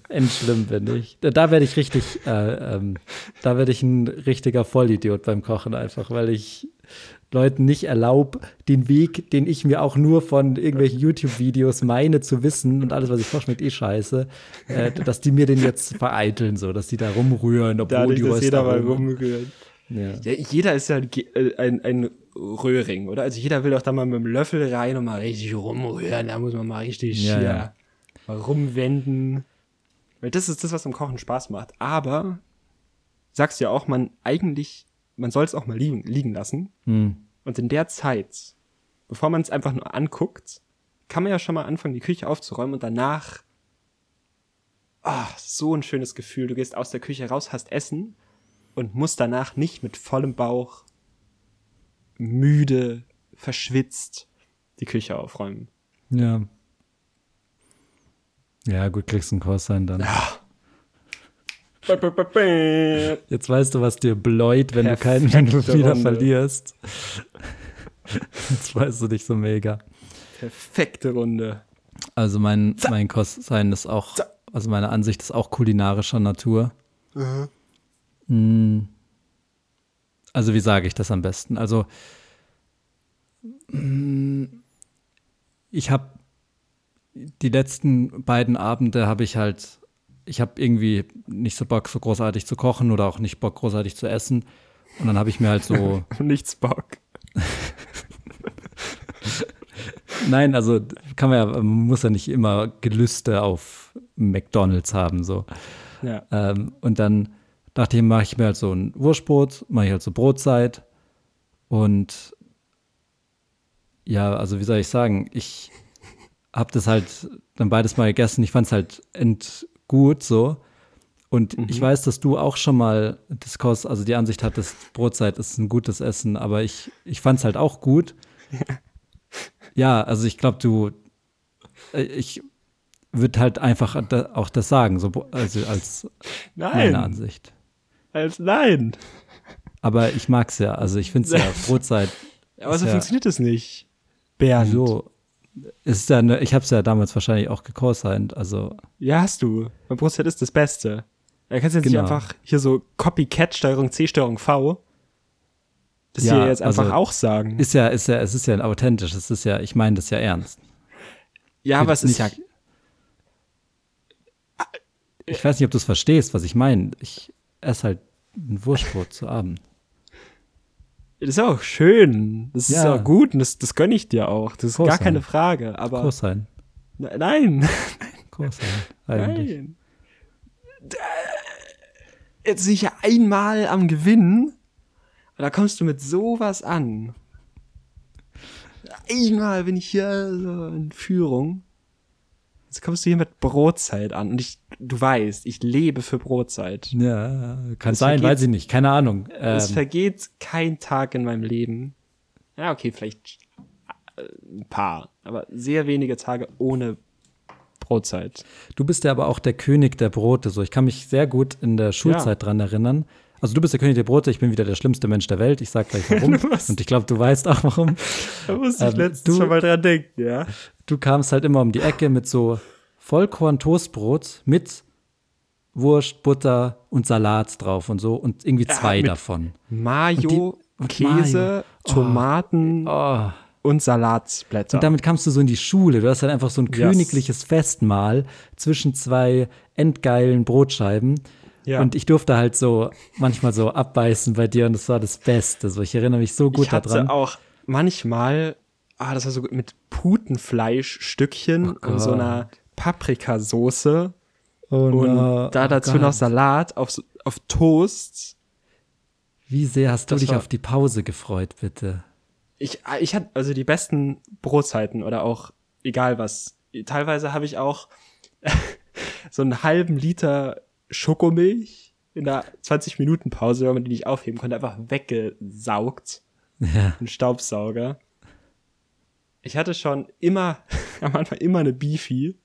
S1: Endschlimm bin ich. Da, werde ich richtig, äh, ähm, da werde ich ein richtiger Vollidiot beim Kochen einfach, weil ich Leuten nicht erlaube, den Weg, den ich mir auch nur von irgendwelchen YouTube-Videos meine zu wissen und alles, was ich koche, schmeckt eh scheiße, äh, dass die mir den jetzt vereiteln, so, dass die da rumrühren, obwohl
S2: dadurch,
S1: die
S2: dass jeder mal rumrührt.
S1: Ja.
S2: Ja, jeder ist ja ein, äh, ein, ein Röhring, oder? Also jeder will doch da mal mit dem Löffel rein und mal richtig rumrühren. Da muss man mal richtig
S1: Ja, ja.
S2: mal rumwenden. Weil das ist das, was am Kochen Spaß macht. Aber sagst du ja auch, man eigentlich, man soll es auch mal liegen, liegen lassen.
S1: Hm.
S2: Und in der Zeit, bevor man es einfach nur anguckt, kann man ja schon mal anfangen, die Küche aufzuräumen und danach, ah, so ein schönes Gefühl. Du gehst aus der Küche raus, hast Essen und musst danach nicht mit vollem Bauch, müde, verschwitzt die Küche aufräumen.
S1: Ja. Ja, gut, kriegst einen Kurs sein dann. Jetzt weißt du, was dir bläut, wenn du keinen wenn du
S2: Perfekte
S1: wieder
S2: Runde.
S1: verlierst. Jetzt weißt du dich so mega.
S2: Perfekte Runde.
S1: Also mein, mein Kostsein ist auch, also meine Ansicht ist auch kulinarischer Natur. Mm. Also wie sage ich das am besten? Also ich habe die letzten beiden Abende habe ich halt, ich habe irgendwie nicht so Bock, so großartig zu kochen oder auch nicht Bock, großartig zu essen. Und dann habe ich mir halt so
S2: Nichts Bock.
S1: Nein, also kann man ja, man muss ja nicht immer Gelüste auf McDonalds haben, so.
S2: Ja.
S1: Ähm, und dann ich, mache ich mir halt so ein Wurstbrot, mache ich halt so Brotzeit und ja, also wie soll ich sagen, ich habe das halt dann beides mal gegessen. Ich fand es halt endgut so. Und ich weiß, dass du auch schon mal Diskurs, also die Ansicht hattest, Brotzeit ist ein gutes Essen, aber ich, ich fand es halt auch gut. Ja, also ich glaube, du, äh, ich würde halt einfach auch das sagen, so, also als meine
S2: Nein.
S1: Ansicht.
S2: Als nein.
S1: Aber ich mag's ja, also ich finde es ja, Brotzeit,
S2: Aber so
S1: Ja.
S2: funktioniert es nicht. Bernd.
S1: so, ist ja, ne, ich habe es ja damals wahrscheinlich auch gecosignt, also
S2: Ja, hast du. Mein Brotzeit ist das Beste. Da kannst du jetzt
S1: Genau.
S2: nicht einfach hier so Copycat, Steuerung C, Steuerung V. Das
S1: Ja,
S2: hier jetzt einfach
S1: also
S2: auch sagen.
S1: ist ja, ist ja, es ist ja authentisch, es ist ja, ich meine das ja ernst.
S2: ja, aber es ist ja.
S1: Ich weiß nicht, ob du es verstehst, was ich meine. Ich esse halt ein Wurstbrot zu Abend.
S2: Das ist auch schön. Das ist
S1: Ja.
S2: auch gut und das, das gönne ich dir auch. Das ist gar
S1: Großartig.
S2: keine Frage. Aber
S1: Großsein.
S2: Ne- nein,
S1: Großsein, eigentlich.
S2: nein. Jetzt bin ich ja einmal am Gewinnen und da kommst du mit sowas an. Einmal bin ich hier so in Führung. Jetzt kommst du hier mit Brotzeit an und ich, du weißt, ich lebe für Brotzeit.
S1: Ja, kann
S2: Das
S1: sein,
S2: vergeht-
S1: weiß ich nicht, keine Ahnung.
S2: Es
S1: Ähm,
S2: vergeht kein Tag in meinem Leben. Ja, okay, vielleicht äh, ein paar, aber sehr wenige Tage ohne Brotzeit.
S1: du bist ja aber auch der König der Brote. So, ich kann mich sehr gut in der Schulzeit dran erinnern. Also du bist der König der Brote, ich bin wieder der schlimmste Mensch der Welt. Ich sag gleich warum. Und ich glaube, du weißt auch warum.
S2: Da musste ich
S1: Ähm,
S2: letztens
S1: du-
S2: schon mal dran denken, ja.
S1: Du kamst halt immer um die Ecke mit so Vollkorn-Toastbrot mit Wurst, Butter und Salat drauf und so und irgendwie zwei
S2: mit-
S1: davon.
S2: Mayo,
S1: und
S2: Käse,
S1: Mayo.
S2: Tomaten
S1: Oh.
S2: und Salatblätter.
S1: Und damit kamst du so in die Schule. Du hast halt einfach so ein
S2: Yes.
S1: königliches Festmahl zwischen zwei endgeilen Brotscheiben.
S2: Ja.
S1: Und ich durfte halt so manchmal so abbeißen bei dir und das war das Beste. So, ich erinnere mich so gut
S2: ich hatte
S1: daran.
S2: auch manchmal, ah, das war so gut mit Putenfleischstückchen
S1: Oh
S2: und so einer Paprikasoße
S1: Oh
S2: und
S1: no.
S2: da
S1: Oh
S2: dazu
S1: Gott.
S2: noch Salat auf, auf Toast.
S1: Wie sehr hast du
S2: Das
S1: dich
S2: war-
S1: auf die Pause gefreut, bitte?
S2: Ich, ich hatte also die besten Brotzeiten oder auch egal was. Teilweise habe ich auch so einen halben Liter Schokomilch in der 20-Minuten-Pause, wenn man die nicht aufheben konnte, einfach weggesaugt.
S1: Ja.
S2: Ein Staubsauger. Ich hatte schon immer, am Anfang immer eine Beefy.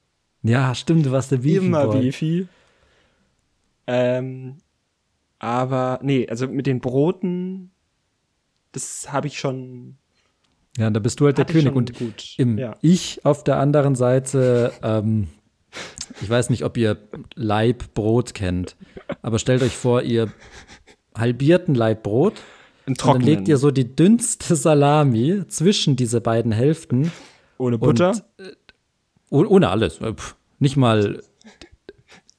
S1: Ja, stimmt, du warst der Beefy
S2: immer
S1: Boy.
S2: Beefy. Ähm, aber, nee, also mit den Broten, das habe ich schon.
S1: Ja, da bist du halt der König. Und
S2: gut.
S1: im
S2: ja.
S1: Ich auf der anderen Seite, ähm, ich weiß nicht, ob ihr Leibbrot kennt, aber stellt euch vor, ihr halbiert ein Und dann legt ihr so die dünnste Salami zwischen diese beiden Hälften.
S2: ohne Butter.
S1: Und, äh, oh- ohne alles. Äh, pf, Nicht mal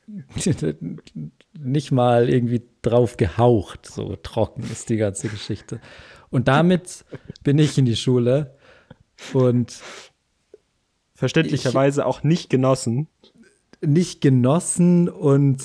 S1: nicht mal irgendwie drauf gehaucht. So trocken ist die ganze Geschichte. Und damit bin ich in die Schule und
S2: verständlicherweise auch nicht genossen.
S1: nicht genossen und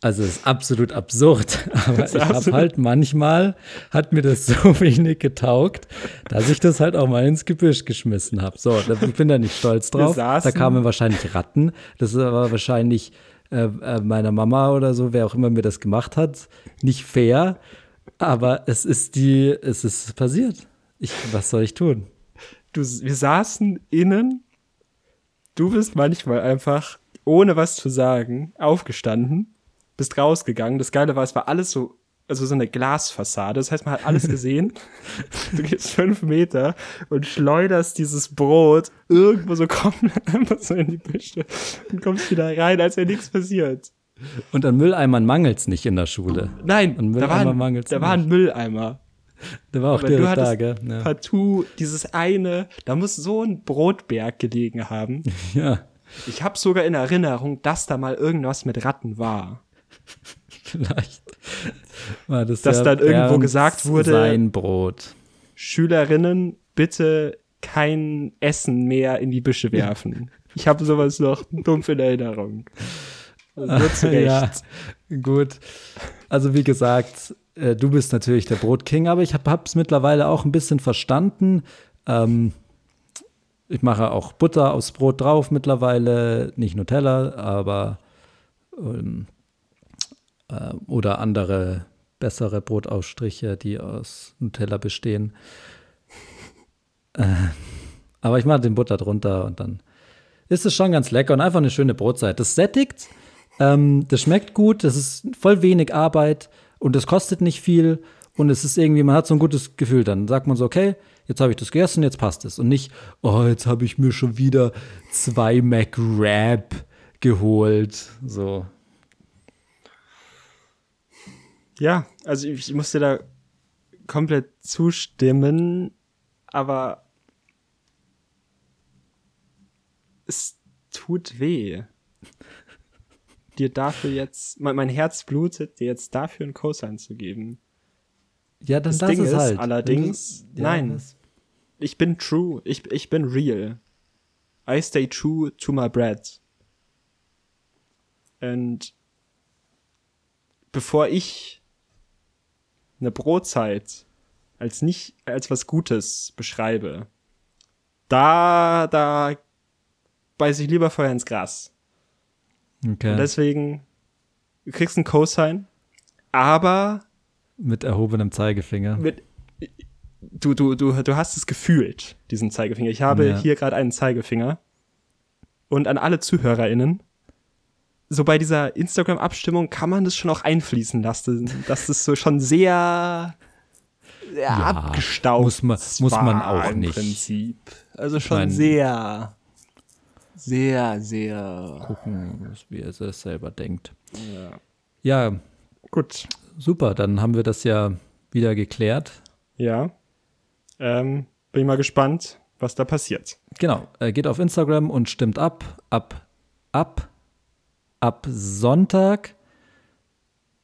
S1: also es ist absolut absurd, aber ich habe halt manchmal hat mir das so wenig getaugt, dass ich das halt auch mal ins Gebüsch geschmissen habe. So, da, ich bin da nicht stolz drauf. Da kamen wahrscheinlich Ratten. Das ist aber wahrscheinlich äh, äh, meiner Mama oder so, wer auch immer mir das gemacht hat, nicht fair. Aber es ist die, es ist passiert. Ich, was soll ich tun?
S2: Du, wir saßen innen. Du bist manchmal einfach, ohne was zu sagen, aufgestanden, bist rausgegangen. Das Geile war, es war alles so, also so eine Glasfassade. Das heißt, man hat alles gesehen. du gehst fünf Meter und schleuderst dieses Brot irgendwo so komplett einfach so in die Büsche und kommst wieder rein, als wäre nichts passiert.
S1: Und an Mülleimern mangelt es nicht in der Schule.
S2: Nein,
S1: An
S2: da war,
S1: Mülleimer
S2: ein,
S1: mangelt's
S2: da war ein Mülleimer.
S1: Der war auch
S2: Aber du
S1: da, gell? Ja.
S2: partout dieses eine, da muss so ein Brotberg gelegen haben.
S1: ja.
S2: Ich habe sogar in Erinnerung, dass da mal irgendwas mit Ratten war.
S1: Vielleicht war das
S2: Dass
S1: ja
S2: dann irgendwo gesagt wurde-
S1: Sein Brot.
S2: Schülerinnen, bitte kein Essen mehr in die Büsche werfen. Ich habe sowas noch dumpf in Erinnerung. Nur zu Recht.
S1: Ja, gut. Also wie gesagt, äh, du bist natürlich der Brotking, aber ich habe es mittlerweile auch ein bisschen verstanden. Ähm, ich mache auch Butter aufs Brot drauf mittlerweile, nicht Nutella, aber ähm, äh, oder andere bessere Brotausstriche, die aus Nutella bestehen. Äh, aber ich mache den Butter drunter und dann ist es schon ganz lecker und einfach eine schöne Brotzeit. Das sättigt, ähm, das schmeckt gut, das ist voll wenig Arbeit und es kostet nicht viel und es ist irgendwie, man hat so ein gutes Gefühl. Dann sagt man so, okay, jetzt habe ich das gegessen, jetzt passt es. Und nicht, oh, jetzt habe ich mir schon wieder zwei McRab geholt. So.
S2: Ja, also ich, muss dir da komplett zustimmen, aber es tut weh. Dir dafür jetzt, mein, mein Herz blutet, dir jetzt dafür einen Cosign zu geben.
S1: Ja,
S2: Das
S1: das,
S2: Ding
S1: ist halt.
S2: allerdings-
S1: Ja,
S2: nein.
S1: das-
S2: Ich bin true, ich, ich bin real. I stay true to my bread. Und bevor ich eine Brotzeit als nicht als was Gutes beschreibe, da da beiß ich lieber Feuer ins Gras.
S1: Okay.
S2: Und deswegen du kriegst einen Cosign, aber
S1: Mit erhobenem Zeigefinger.
S2: mit du du du du hast es gefühlt diesen Zeigefinger. Ich habe
S1: Ja.
S2: hier gerade einen Zeigefinger und an alle Zuhörerinnen so bei dieser Instagram Abstimmung kann man das schon auch einfließen lassen, dass das so schon sehr, sehr abgestaubt
S1: muss man- muss man auch
S2: im
S1: nicht.
S2: Prinzip. Also schon
S1: mein-
S2: sehr sehr sehr
S1: Gucken, wie er es selber denkt. Ja.
S2: gut.
S1: super. Dann haben wir das ja wieder geklärt.
S2: Ja. Ähm, bin ich mal gespannt, was da passiert.
S1: Genau, äh, geht auf Instagram und stimmt ab. Ab, ab, ab Sonntag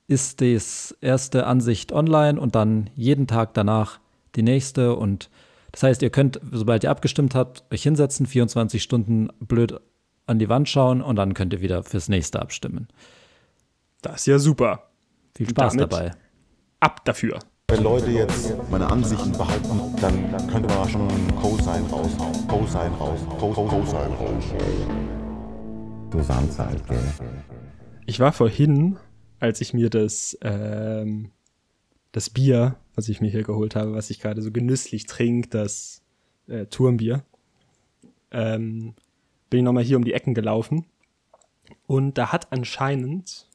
S1: ist das erste Ansicht online und dann jeden Tag danach die nächste. Und das heißt, ihr könnt, sobald ihr abgestimmt habt, euch hinsetzen, 24 Stunden blöd an die Wand schauen und dann könnt ihr wieder fürs nächste abstimmen.
S2: Das ist ja super.
S1: Viel Spaß
S2: damit-
S1: dabei.
S2: ab dafür.
S5: Wenn Leute jetzt meine Ansichten behaupten, dann, könnte man schon Cosine raushauen. Cosine raushauen. Co- Co- Cosine raushauen. Halt, gell.
S2: Ich war vorhin, als ich mir das, ähm, das Bier, was ich mir hier geholt habe, was ich gerade so genüsslich trinke, das äh, Turmbier, ähm, bin ich nochmal hier um die Ecken gelaufen. Und da hat anscheinend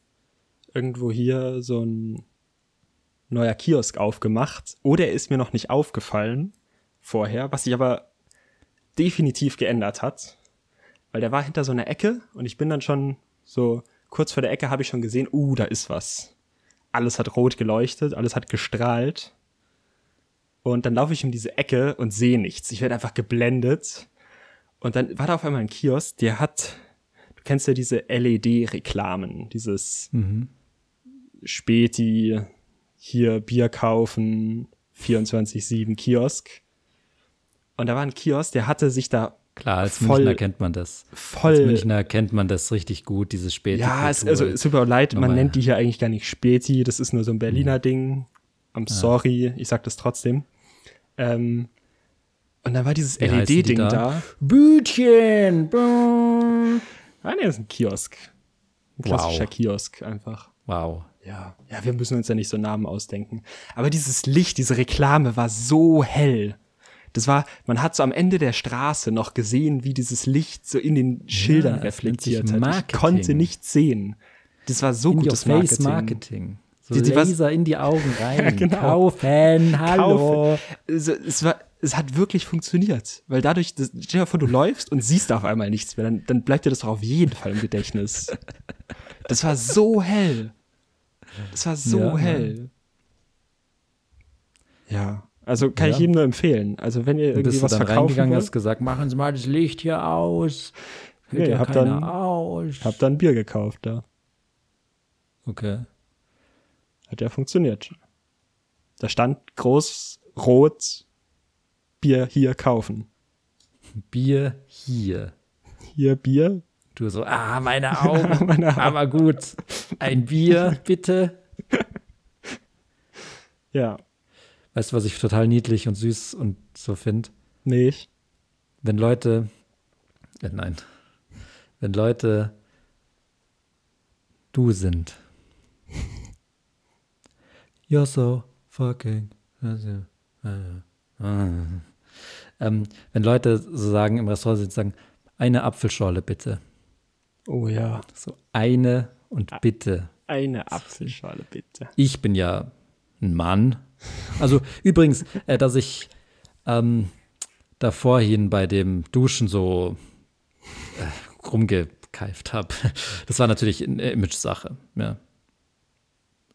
S2: irgendwo hier so ein neuer Kiosk aufgemacht. Oder er ist mir noch nicht aufgefallen vorher, was sich aber definitiv geändert hat. Weil der war hinter so einer Ecke und ich bin dann schon so kurz vor der Ecke habe ich schon gesehen, uh, da ist was. Alles hat rot geleuchtet, alles hat gestrahlt. Und dann laufe ich um diese Ecke und sehe nichts. Ich werde einfach geblendet. Und dann war da auf einmal ein Kiosk, der hat, du kennst ja diese LED-Reklamen, dieses Späti, hier Bier kaufen, 24-7 Kiosk. Und da war ein Kiosk, der hatte sich da
S1: Klar, als
S2: voll-
S1: Münchner kennt man das.
S2: voll
S1: Als Münchner kennt man das richtig gut, dieses späte
S2: Ja, es, also es tut mir auch leid, man
S1: Nochmal.
S2: nennt die hier eigentlich gar nicht Späti, das ist nur so ein Berliner Ding. I'm sorry, ich sag das trotzdem. Ähm, und dann war dieses LED-Ding
S1: da?
S2: da.
S1: Bütchen! brrr.
S2: Ah, nee, das ist ein Kiosk. Ein klassischer
S1: Wow.
S2: Kiosk einfach.
S1: Wow.
S2: Ja, ja, wir müssen uns ja nicht so Namen ausdenken. Aber dieses Licht, diese Reklame war so hell. Das war, man hat so am Ende der Straße noch gesehen, wie dieses Licht so in den Schildern
S1: es sich
S2: reflektiert hat. Ich
S1: Marketing.
S2: konnte nichts sehen. Das war so
S1: In
S2: gutes
S1: face
S2: Marketing.
S1: Marketing. So
S2: Die- die was-
S1: Laser in die Augen rein.
S2: genau.
S1: Kaufen, hallo.
S2: Also, es, war, es hat wirklich funktioniert. Weil dadurch, das, stell dir vor, du läufst und siehst auf einmal nichts mehr, dann, dann bleibt dir das doch auf jeden Fall im Gedächtnis. Das war so hell. Das war so
S1: Ja,
S2: hell. Ja, also kann ich
S1: Ja.
S2: jedem nur empfehlen. Also wenn ihr irgendwie
S1: bist du
S2: was
S1: dann
S2: verkaufen
S1: reingegangen, hast
S2: wollt,
S1: gesagt, machen Sie mal das Licht hier aus. Hört
S2: Nee,
S1: ja
S2: hab dann-
S1: aus.
S2: habt dann Bier gekauft da.
S1: okay.
S2: Hat ja funktioniert. Da stand groß, rot, Bier hier kaufen.
S1: Bier hier.
S2: Hier Bier,
S1: Du so, ah, meine Augen.
S2: Meine Augen.
S1: Aber gut. Ein Bier, bitte.
S2: ja,
S1: Weißt du, was ich total niedlich und süß und so finde?
S2: nicht.
S1: Wenn Leute, äh, nein, wenn Leute du sind. You're so fucking. Ähm, wenn Leute so sagen, im Restaurant sind, sagen, eine Apfelschorle bitte.
S2: Oh ja.
S1: So eine und bitte.
S2: Eine Apfelschale bitte.
S1: Ich bin ja ein Mann. Also übrigens, äh, dass ich ähm, da vorhin bei dem Duschen so äh, rumgekeift habe. Das war natürlich eine Image-Sache. Ja,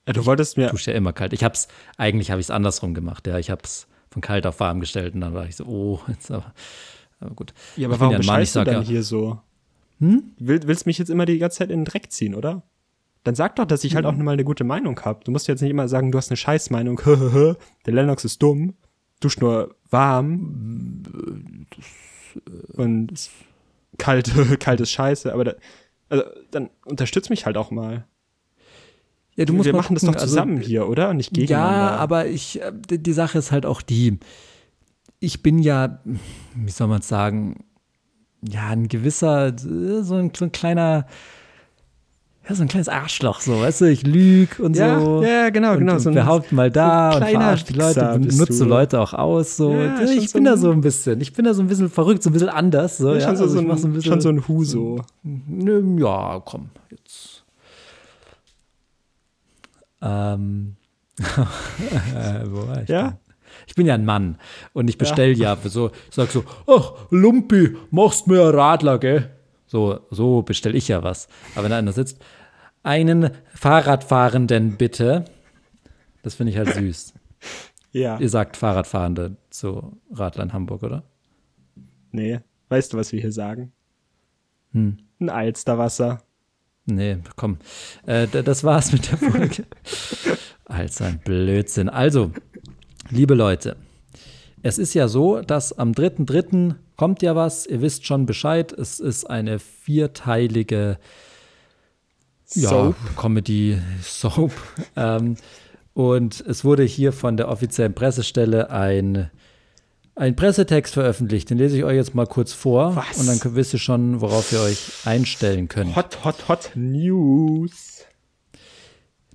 S2: Ja, du wolltest mir,
S1: dusche ja immer kalt. Ich hab's, eigentlich habe ich es andersrum gemacht. Ja, ich habe es von kalt auf warm gestellt und dann war ich so, oh, jetzt aber, aber gut.
S2: ja, aber
S1: ich
S2: warum
S1: ja Mann, ich
S2: du dann
S1: ja,
S2: hier so? Will, willst mich jetzt immer die ganze Zeit in den Dreck ziehen, oder? Dann sag doch, dass ich halt auch mal eine gute Meinung habe. Du musst jetzt nicht immer sagen, du hast eine Scheißmeinung. Der Lennox ist dumm, duscht nur warm und kalt, kalt ist scheiße. Aber da, also, dann unterstütz mich halt auch mal.
S1: ja, du musst
S2: Wir machen das
S1: gucken,
S2: doch
S1: also,
S2: zusammen hier, oder? Und nicht gegeneinander.
S1: Ja, aber ich, äh, die Sache ist halt auch die, ich bin ja, wie soll man sagen, ja, ein gewisser, so ein, so ein kleiner, ja, so ein kleines Arschloch, so, weißt du, ich lüg und
S2: Ja,
S1: so.
S2: ja, genau,
S1: und,
S2: genau,
S1: Und
S2: so ein-
S1: behaupte mal da
S2: so
S1: und
S2: kleiner
S1: verarsche die Leute, nutze. Leute auch aus, so.
S2: Ja,
S1: ich bin
S2: so
S1: da so ein bisschen, ich bin da so ein bisschen verrückt, so ein bisschen anders, so, ja.
S2: schon, so,
S1: also
S2: so ein,
S1: so ein bisschen,
S2: schon so ein Huso.
S1: Nö, Ja, komm, jetzt. Ähm. äh, wo war ich?
S2: Ja?
S1: denn? Ich bin ja ein Mann und ich bestell ja, so, ich sag so, ach, Lumpi, machst mir ein Radler, gell? So, so bestell ich ja was. Aber wenn da einer sitzt, einen Fahrradfahrenden bitte. Das finde ich halt süß.
S2: Ja.
S1: Ihr sagt Fahrradfahrende zu Radler in Hamburg, oder?
S2: Nee. Weißt du, was wir hier sagen?
S1: Hm.
S2: Ein Alsterwasser.
S1: Nee, komm. Äh, das war's mit der Folge. Alter, ein Blödsinn. Also, liebe Leute, es ist ja so, dass am 3.3. kommt ja was. Ihr wisst schon Bescheid. Es ist eine vierteilige ja,
S2: Soap.
S1: Comedy Soap. ähm, Und es wurde hier von der offiziellen Pressestelle ein, ein Pressetext veröffentlicht. Den lese ich euch jetzt mal kurz vor.
S2: Was?
S1: Und dann wisst ihr schon, worauf ihr euch einstellen könnt.
S2: Hot, hot, hot News.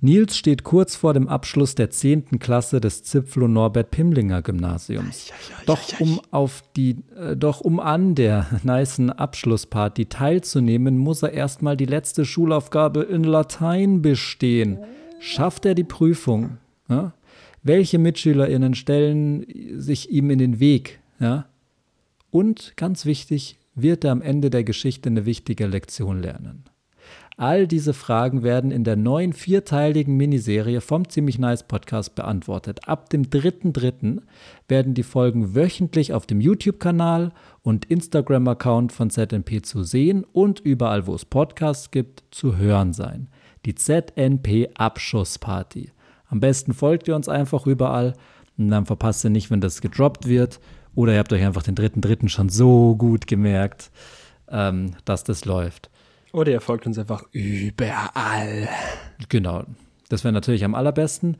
S1: Nils steht kurz vor dem Abschluss der 10. Klasse des Zipflo Norbert Pimlinger Gymnasiums. Doch um auf die äh, doch um an der nicen Abschlussparty teilzunehmen, muss er erstmal die letzte Schulaufgabe in Latein bestehen. Schafft er die Prüfung? Ja? Welche MitschülerInnen stellen sich ihm in den Weg? Ja? Und ganz wichtig, wird er am Ende der Geschichte eine wichtige Lektion lernen? All diese Fragen werden in der neuen vierteiligen Miniserie vom Ziemlich Nice Podcast beantwortet. Ab dem 3.3. werden die Folgen wöchentlich auf dem YouTube-Kanal und Instagram-Account von ZNP zu sehen und überall, wo es Podcasts gibt, zu hören sein. Die ZNP Abschussparty. Am besten folgt ihr uns einfach überall und dann verpasst ihr nicht, wenn das gedroppt wird. Oder ihr habt euch einfach den 3.3. schon so gut gemerkt, ähm, dass das läuft.
S2: Oder ihr folgt uns einfach überall.
S1: Genau. Das wäre natürlich am allerbesten.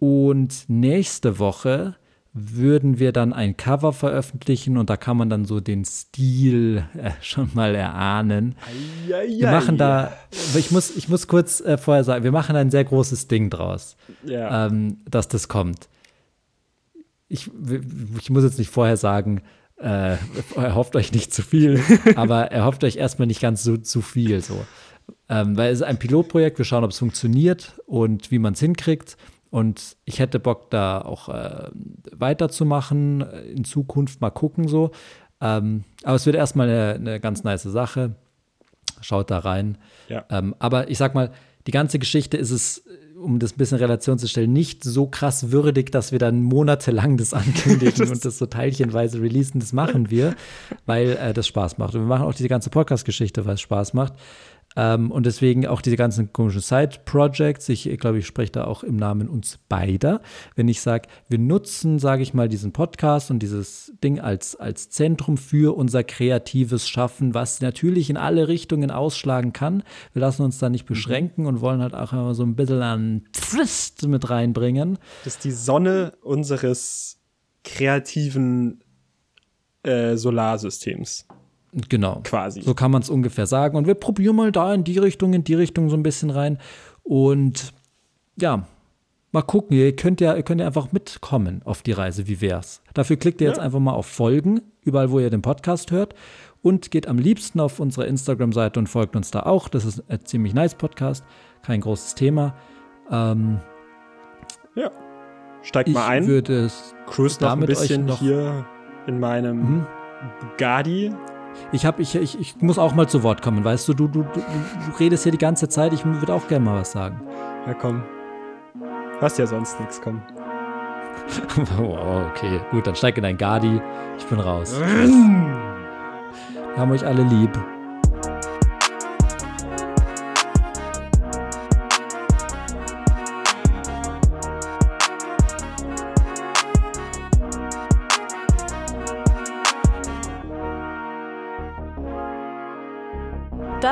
S1: Und nächste Woche würden wir dann ein Cover veröffentlichen und da kann man dann so den Stil äh, schon mal erahnen. Wir machen da, ich muss, ich muss kurz äh, vorher sagen, wir machen ein sehr großes Ding draus,
S2: Ja.
S1: ähm, dass das kommt. Ich, ich muss jetzt nicht vorher sagen, äh, erhofft euch nicht zu viel, aber erhofft euch erstmal nicht ganz so zu viel so. Ähm, weil es ist ein Pilotprojekt, wir schauen, ob es funktioniert und wie man es hinkriegt. Und ich hätte Bock, da auch äh, weiterzumachen, äh, in Zukunft mal gucken so. Ähm, aber es wird erstmal eine, eine ganz nice Sache. Schaut da rein.
S2: Ja.
S1: Ähm, aber ich sag mal, die ganze Geschichte ist es, um das ein bisschen in Relation zu stellen, nicht so krass würdig, dass wir dann monatelang das ankündigen und das so teilchenweise releasen. Das machen wir, weil äh, das Spaß macht. Und wir machen auch diese ganze Podcast-Geschichte, weil es Spaß macht. Ähm, und deswegen auch diese ganzen komischen Side-Projects. Ich glaube, ich spreche da auch im Namen uns beider. Wenn ich sage, wir nutzen, sage ich mal, diesen Podcast und dieses Ding als, als Zentrum für unser kreatives Schaffen, was natürlich in alle Richtungen ausschlagen kann. Wir lassen uns da nicht beschränken und wollen halt auch immer so ein bisschen an Twist mit reinbringen.
S2: Das ist die Sonne unseres kreativen äh, Solarsystems.
S1: Genau.
S2: Quasi.
S1: So kann man es ungefähr sagen. Und wir probieren mal da in die Richtung, in die Richtung so ein bisschen rein. Und ja, mal gucken. Ihr könnt ja, ihr könnt ja einfach mitkommen auf die Reise. Wie wär's? Dafür klickt ihr jetzt einfach mal auf Folgen, überall, wo ihr den Podcast hört. Und geht am liebsten auf unsere Instagram-Seite und folgt uns da auch. Das ist ein ziemlich nice Podcast. Kein großes Thema. Ähm,
S2: Ja. Steigt
S1: ich
S2: mal ein.
S1: würde es
S2: Cruise noch ein bisschen
S1: noch-
S2: hier in meinem
S1: Mhm.
S2: Bugatti.
S1: Ich, hab, ich, ich, ich muss auch mal zu Wort kommen, weißt du, du, du, du, du redest hier die ganze Zeit, ich würde auch gerne mal was sagen.
S2: Ja, komm. Hast ja sonst nichts, komm.
S1: wow, okay, gut, dann steig in dein Gardi, ich bin raus. Wir haben euch alle lieb.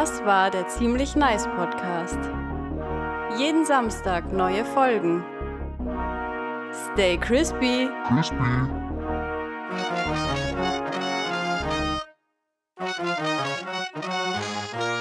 S3: Das war der Ziemlich Nice Podcast. Jeden Samstag neue Folgen. Stay crispy.
S4: Crispy. Thank you.